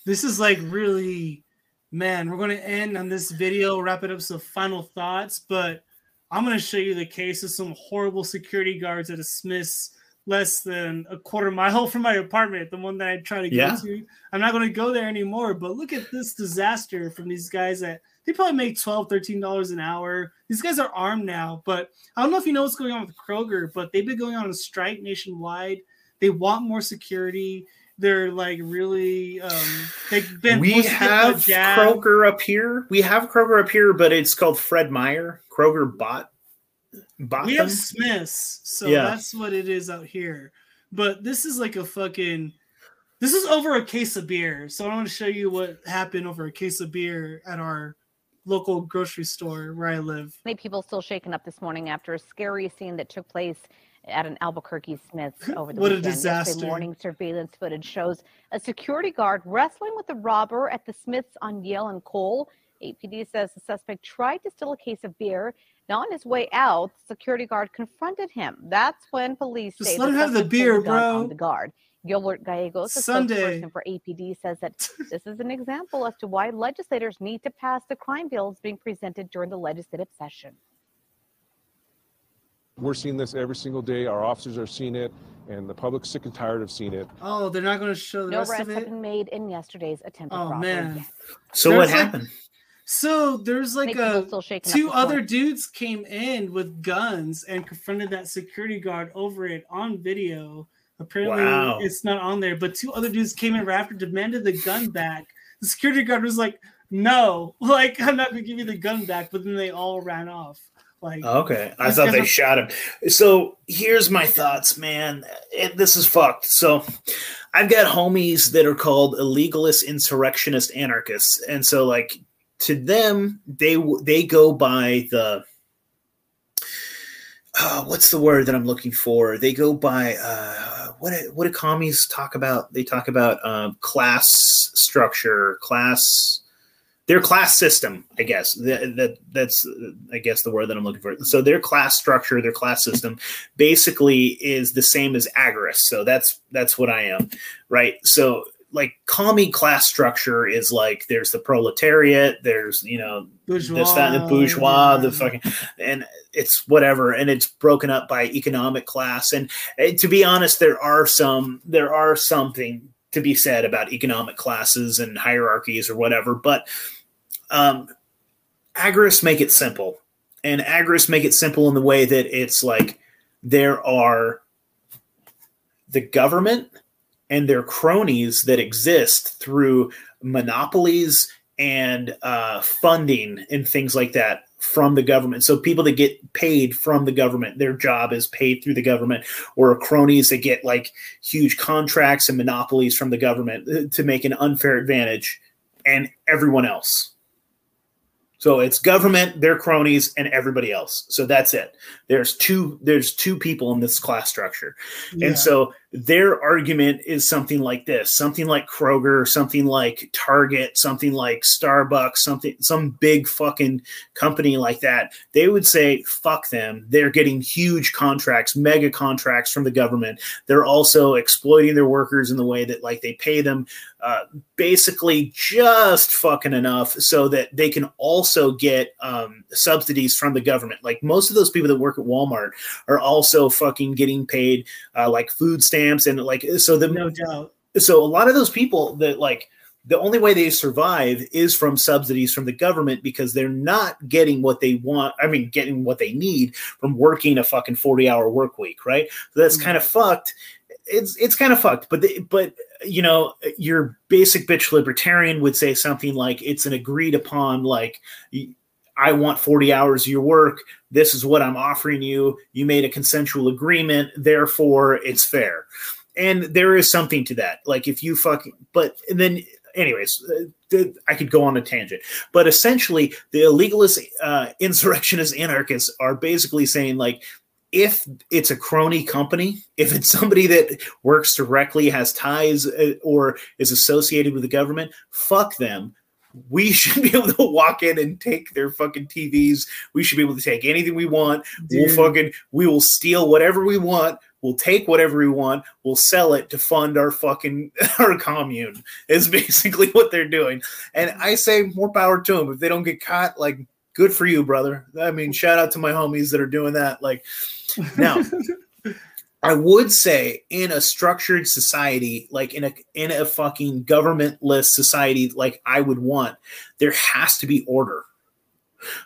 This is like really, man. We're going to end on this video, wrap it up. Some final thoughts, but I'm going to show you the case of some horrible security guards at a Smith's less than a quarter mile from my apartment, the one that I try to Yeah. to. I'm not going to go there anymore. But look at this disaster from these guys that they probably make 12 13 dollars an hour. These guys are armed now, but I don't know if you know what's going on with Kroger, but they've been going on a strike nationwide. They want more security. They're like really um they've been we forced to get the have kroger up here we have kroger up here but it's called fred meyer kroger bought bought we have Smiths, so Yeah. that's what it is out here. But this is like a fucking this is over a case of beer. So I want to show you what happened over a case of beer at our local grocery store where I live. Many people still shaken up this morning after a scary scene that took place at an Albuquerque Smith's *laughs* over the What a weekend. Yesterday disaster. morning surveillance footage shows a security guard wrestling with a robber at the Smiths on Yale and Cole. APD says the suspect tried to steal a case of beer. Now on his way out, the security guard confronted him. That's when police Just say let him have the beer, a gun on the guard. Gilbert Gallegos, a Sunday. spokesperson for APD, says that *laughs* this is an example as to why legislators need to pass the crime bills being presented during the legislative session. We're seeing this every single day. Our officers are seeing it, and the public's sick and tired of seeing it. Oh, they're not going to show the No rest arrests have been made in yesterday's attempted Oh robbery. man. so There's what like- happened So there's like a still two other morning. dudes came in with guns and confronted that security guard over it on video. Apparently Wow. it's not on there, but two other dudes came in right after demanded the gun back. The security guard was like, "No, like I'm not gonna give you the gun back," but then they all ran off. Like Okay, I thought they are- *laughs* shot him. So here's my thoughts, man. It, this is fucked. So I've got homies that are called illegalist, insurrectionist, anarchists, and so like to them, they they go by the uh, what's the word that I'm looking for? They go by uh, what what do commies talk about? They talk about um, class structure, class their class system, I guess. That, that that's uh, I guess the word that I'm looking for. So their class structure, their class system, basically is the same as agorist. So that's that's what I am, right? So like commie class structure is like there's the proletariat, there's you know this that the bourgeois, the fucking and it's whatever, and it's broken up by economic class. And to be honest, there are some there are something to be said about economic classes and hierarchies or whatever, but um, agorists make it simple, and agorists make it simple in the way that it's like there are the government and their cronies that exist through monopolies and uh, funding and things like that from the government. So people that get paid from the government, their job is paid through the government, or cronies that get like huge contracts and monopolies from the government uh, to make an unfair advantage, and everyone else. So it's government, their cronies, and everybody else. So that's it. There's two. There's two people in this class structure, Yeah. and so their argument is something like this something like kroger something like target something like starbucks something some big fucking company like that. They would say fuck them. They're getting huge contracts mega contracts from the government. They're also exploiting their workers in the way that like they pay them uh, basically just fucking enough so that they can also get um, subsidies from the government. Like most of those people that work at Walmart are also fucking getting paid uh, like food stamps and like so the no doubt. So a lot of those people that like the only way they survive is from subsidies from the government because they're not getting what they want. I mean, getting what they need from working a fucking 40 hour work week, right? So that's mm-hmm. kind of fucked. It's it's kind of fucked, but the, but you know, your basic bitch libertarian would say something like it's an agreed upon like I want 40 hours of your work. This is what I'm offering you. You made a consensual agreement, therefore it's fair. And there is something to that. Like if you fucking, but and then, anyways, uh, I could go on a tangent. But essentially, the illegalist, uh, insurrectionist anarchists are basically saying like, if it's a crony company, if it's somebody that works directly, has ties, uh, or is associated with the government, fuck them we *laughs* should be able to walk in and take their fucking TVs. We should be able to take anything we want. We'll fucking we will steal whatever we want. We'll take whatever we want. We'll sell it to fund our fucking *laughs* our commune. Is basically what they're doing. And I say more power to them. If they don't get caught, like good for you, brother. I mean, shout out to my homies that are doing that. Like now. *laughs* I would say in a structured society, like in a in a fucking governmentless society, like I would want, there has to be order.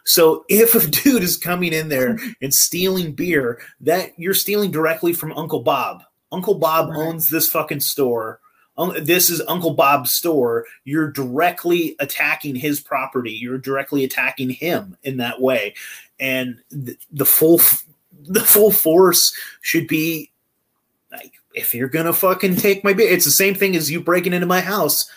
So if a *laughs* dude is coming in there and stealing beer, that you're stealing directly from Uncle Bob. Uncle Bob owns this fucking store. Un- This is Uncle Bob's store. You're directly attacking his property. You're directly attacking him in that way, and th- the full f- the full force should be like if you're gonna fucking take my beer, it's the same thing as you breaking into my house.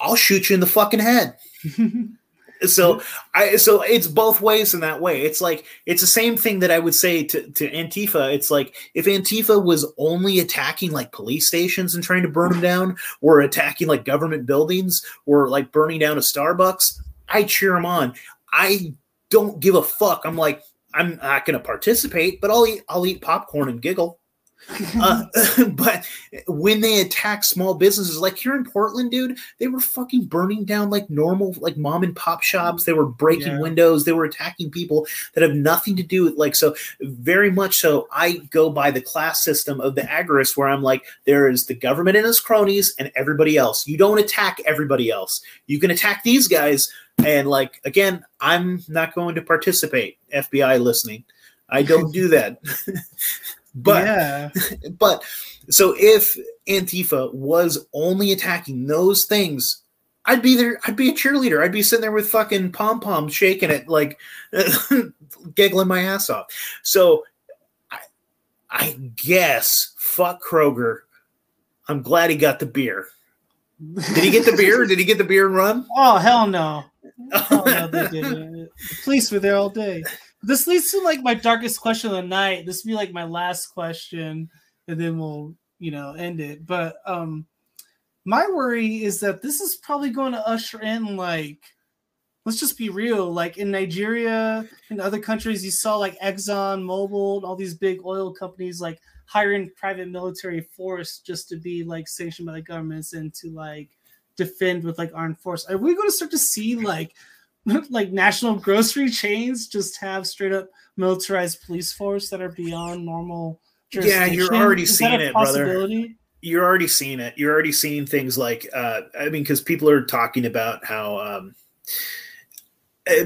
I'll shoot you in the fucking head. *laughs* so I so it's both ways in that way. It's like it's the same thing that I would say to, to Antifa. It's like if Antifa was only attacking like police stations and trying to burn them down, or attacking like government buildings, or like burning down a Starbucks, I cheer them on. I don't give a fuck. I'm like I'm not going to participate, but I'll eat I'll eat popcorn and giggle. *laughs* uh, *laughs* but when they attack small businesses, like here in Portland, dude, they were fucking burning down like normal, like mom and pop shops. They were breaking Yeah. windows. They were attacking people that have nothing to do with like so. Very much so, I go by the class system of the agorists, where I'm like, there is the government and its cronies, and everybody else. You don't attack everybody else. You can attack these guys, and like again, I'm not going to participate. FBI listening, I don't do *laughs* that. *laughs* But Yeah. *laughs* but so if Antifa was only attacking those things, I'd be there. I'd be a cheerleader. I'd be sitting there with fucking pom poms, shaking it, like giggling my ass off. So I, I guess fuck Kroger. I'm glad he got the beer. Did he get the beer? Did he get the beer and run? Oh hell no! Oh no, they didn't. The police were there all day. This leads to like my darkest question of the night. This will be like my last question, and then we'll you know end it. But um, my worry is that this is probably going to usher in like, let's just be real. Like in Nigeria and other countries, you saw like Exxon Mobil and all these big oil companies like hiring private military force just to be like sanctioned by the governments and to like defend with like armed force. Are we going to start to see like *laughs* like national grocery chains just have straight up militarized police force that are beyond normal? Yeah, you're already Is seeing it, brother. You're already seeing it. You're already seeing things like, uh, I mean, because people are talking about how, um,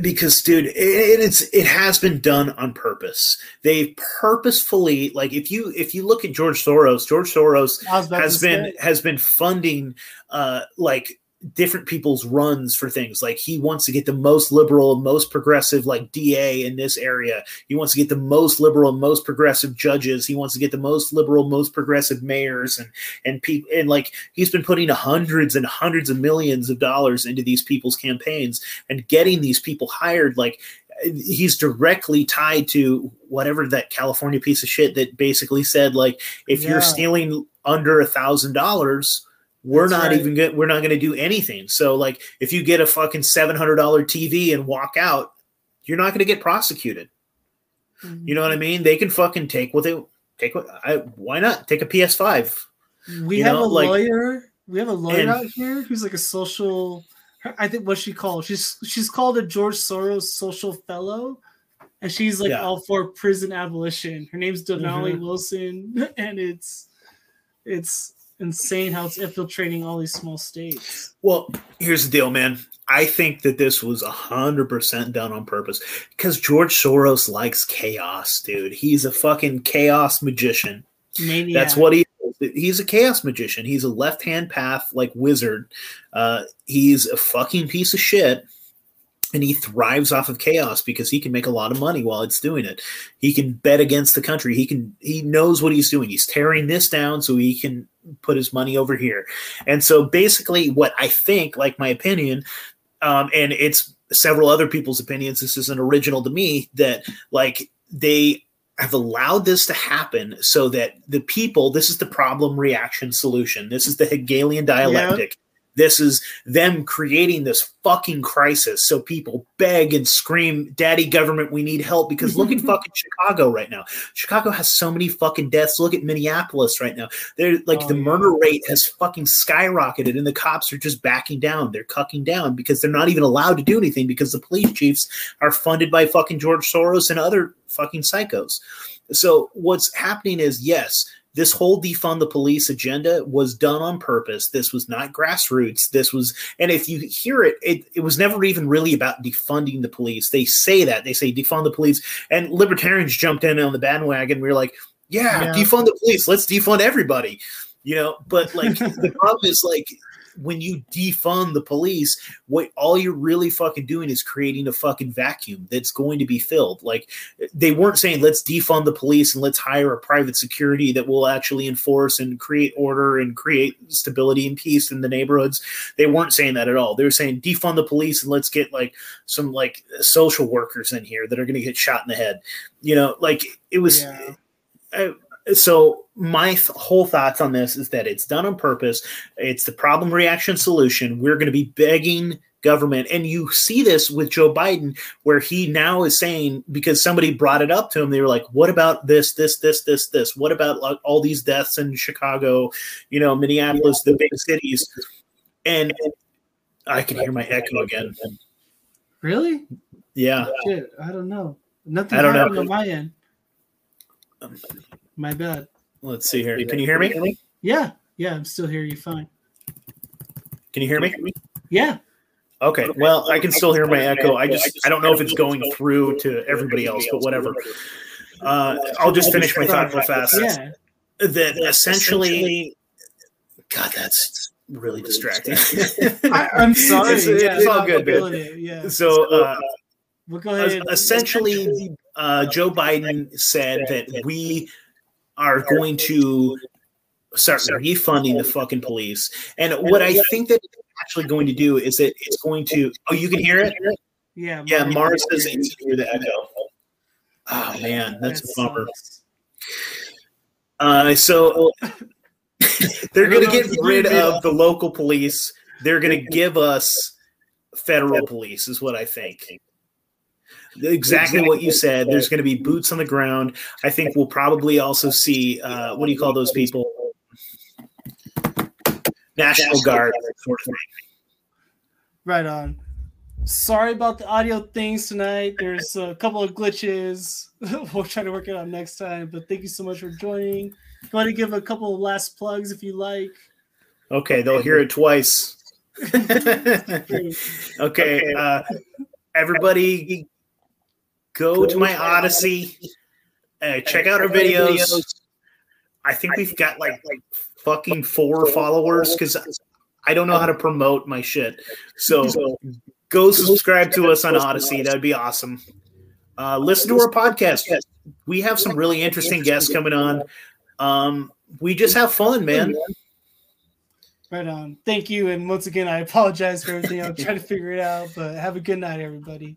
because dude, it, it's it has been done on purpose. They purposefully, like, if you if you look at George Soros, George Soros I was about has been say. has been funding, uh, like different people's runs for things. Like he wants to get the most liberal most progressive like da in this area. He wants to get the most liberal most progressive judges. He wants to get the most liberal most progressive mayors and and people and like he's been putting hundreds and hundreds of millions of dollars into these people's campaigns and getting these people hired. Like he's directly tied to whatever that California piece of shit that basically said like if Yeah. you're stealing under a thousand dollars, we're That's not right. even good. We're not going to do anything. So like if you get a fucking seven hundred dollar TV and walk out, you're not going to get prosecuted. You know what I mean? They can fucking take what they take. What I why not take a PS5? We You have know, a like- lawyer. We have a lawyer and- out here who's like a social. I think what she called. She's she's called a George Soros social fellow, and she's like Yeah. all for prison abolition. Her name's Denali Mhm. Wilson, *laughs* and it's it's insane how it's infiltrating all these small states. Well, here's the deal, man. I think that this was hundred percent done on purpose because George Soros likes chaos, dude. He's a fucking chaos magician. Maniac. That's what he is. He's a chaos magician. He's a left hand path like wizard. Uh, he's a fucking piece of shit. And he thrives off of chaos because he can make a lot of money while it's doing it. He can bet against the country. He can he knows what he's doing. He's tearing this down so he can put his money over here. And so basically what I think, like my opinion, um, and it's several other people's opinions, this isn't original to me, that like they have allowed this to happen so that the people this is the problem reaction solution. This is the hegelian dialectic this is them creating this fucking crisis. So people beg and scream daddy government we need help because look at *laughs* fucking chicago right now. Chicago has so many fucking deaths. Look at minneapolis right now. They're like Oh, the yeah. murder rate has fucking skyrocketed and the cops are just backing down. They're cucking down because they're not even allowed to do anything because the police chiefs are funded by fucking george soros and other fucking psychos. So what's happening is yes this whole defund the police agenda was done on purpose. This was not grassroots. This was and if you hear it, it it was never even really about defunding the police. They say that. They say defund the police. And libertarians jumped in on the bandwagon. We were like yeah, Yeah. defund the police. Let's defund everybody. You know but like *laughs* the problem is like when you defund the police what all you're really fucking doing is creating a fucking vacuum that's going to be filled. Like they weren't saying let's defund the police and let's hire a private security that will actually enforce and create order and create stability and peace in the neighborhoods. They weren't saying that at all. They were saying defund the police and let's get like some like social workers in here that are going to get shot in the head. You know like it was I- so my th- whole thoughts on this is that it's done on purpose it's the problem reaction solution we're going to be begging government and you see this with joe biden where he now is saying because somebody brought it up to him they were like what about this this this this this what about like all these deaths in chicago you know minneapolis the big cities and i can hear my echo again Really? yeah Shit, I don't know. Nothing I don't know. on my end. My bad. let's see here can you hear me Yeah, yeah, I'm still here. You fine? can you hear me Yeah. Okay, well, I can still hear my echo. I just I don't know if it's going through to everybody else, but whatever. Uh, I'll just finish my thought real fast. Yeah. That essentially, God, that's really distracting. *laughs* I, I'm sorry. It's, yeah, it's all good, man. Yeah. So, uh, We'll go ahead. essentially, uh, Joe Biden said that we are going to start refunding the fucking police. And what I think that it's actually going to do is that it's going to. Oh, you can hear it. Yeah. Yeah, Mari- Mars says you can hear the echo. Oh man, that's a bummer. Uh, so *laughs* they're going to get rid of the local police. They're going to give us federal police, is what I think. Exactly what you said. There's going to be boots on the ground. I think we'll probably also see uh, what do you call those people? National Guard sort of. Right on. Sorry about the audio things tonight. There's a couple of glitches. *laughs* we'll try to work it out next time. But thank you so much for joining. Go ahead to give a couple of last plugs if you like. Okay, they'll hear it twice. *laughs* *laughs* okay, uh, everybody, go to my Odysee. Uh, check out our videos. I think we've got like fucking four followers because I don't know how to promote my shit. So *laughs* go subscribe to us on Odysee. That'd be awesome. Uh, listen to our podcast. We have some really interesting guests coming on. Um, we just have fun, man. Right on. Thank you. And once again, I apologize for everything. I'm trying to figure it out. But have a good night, everybody.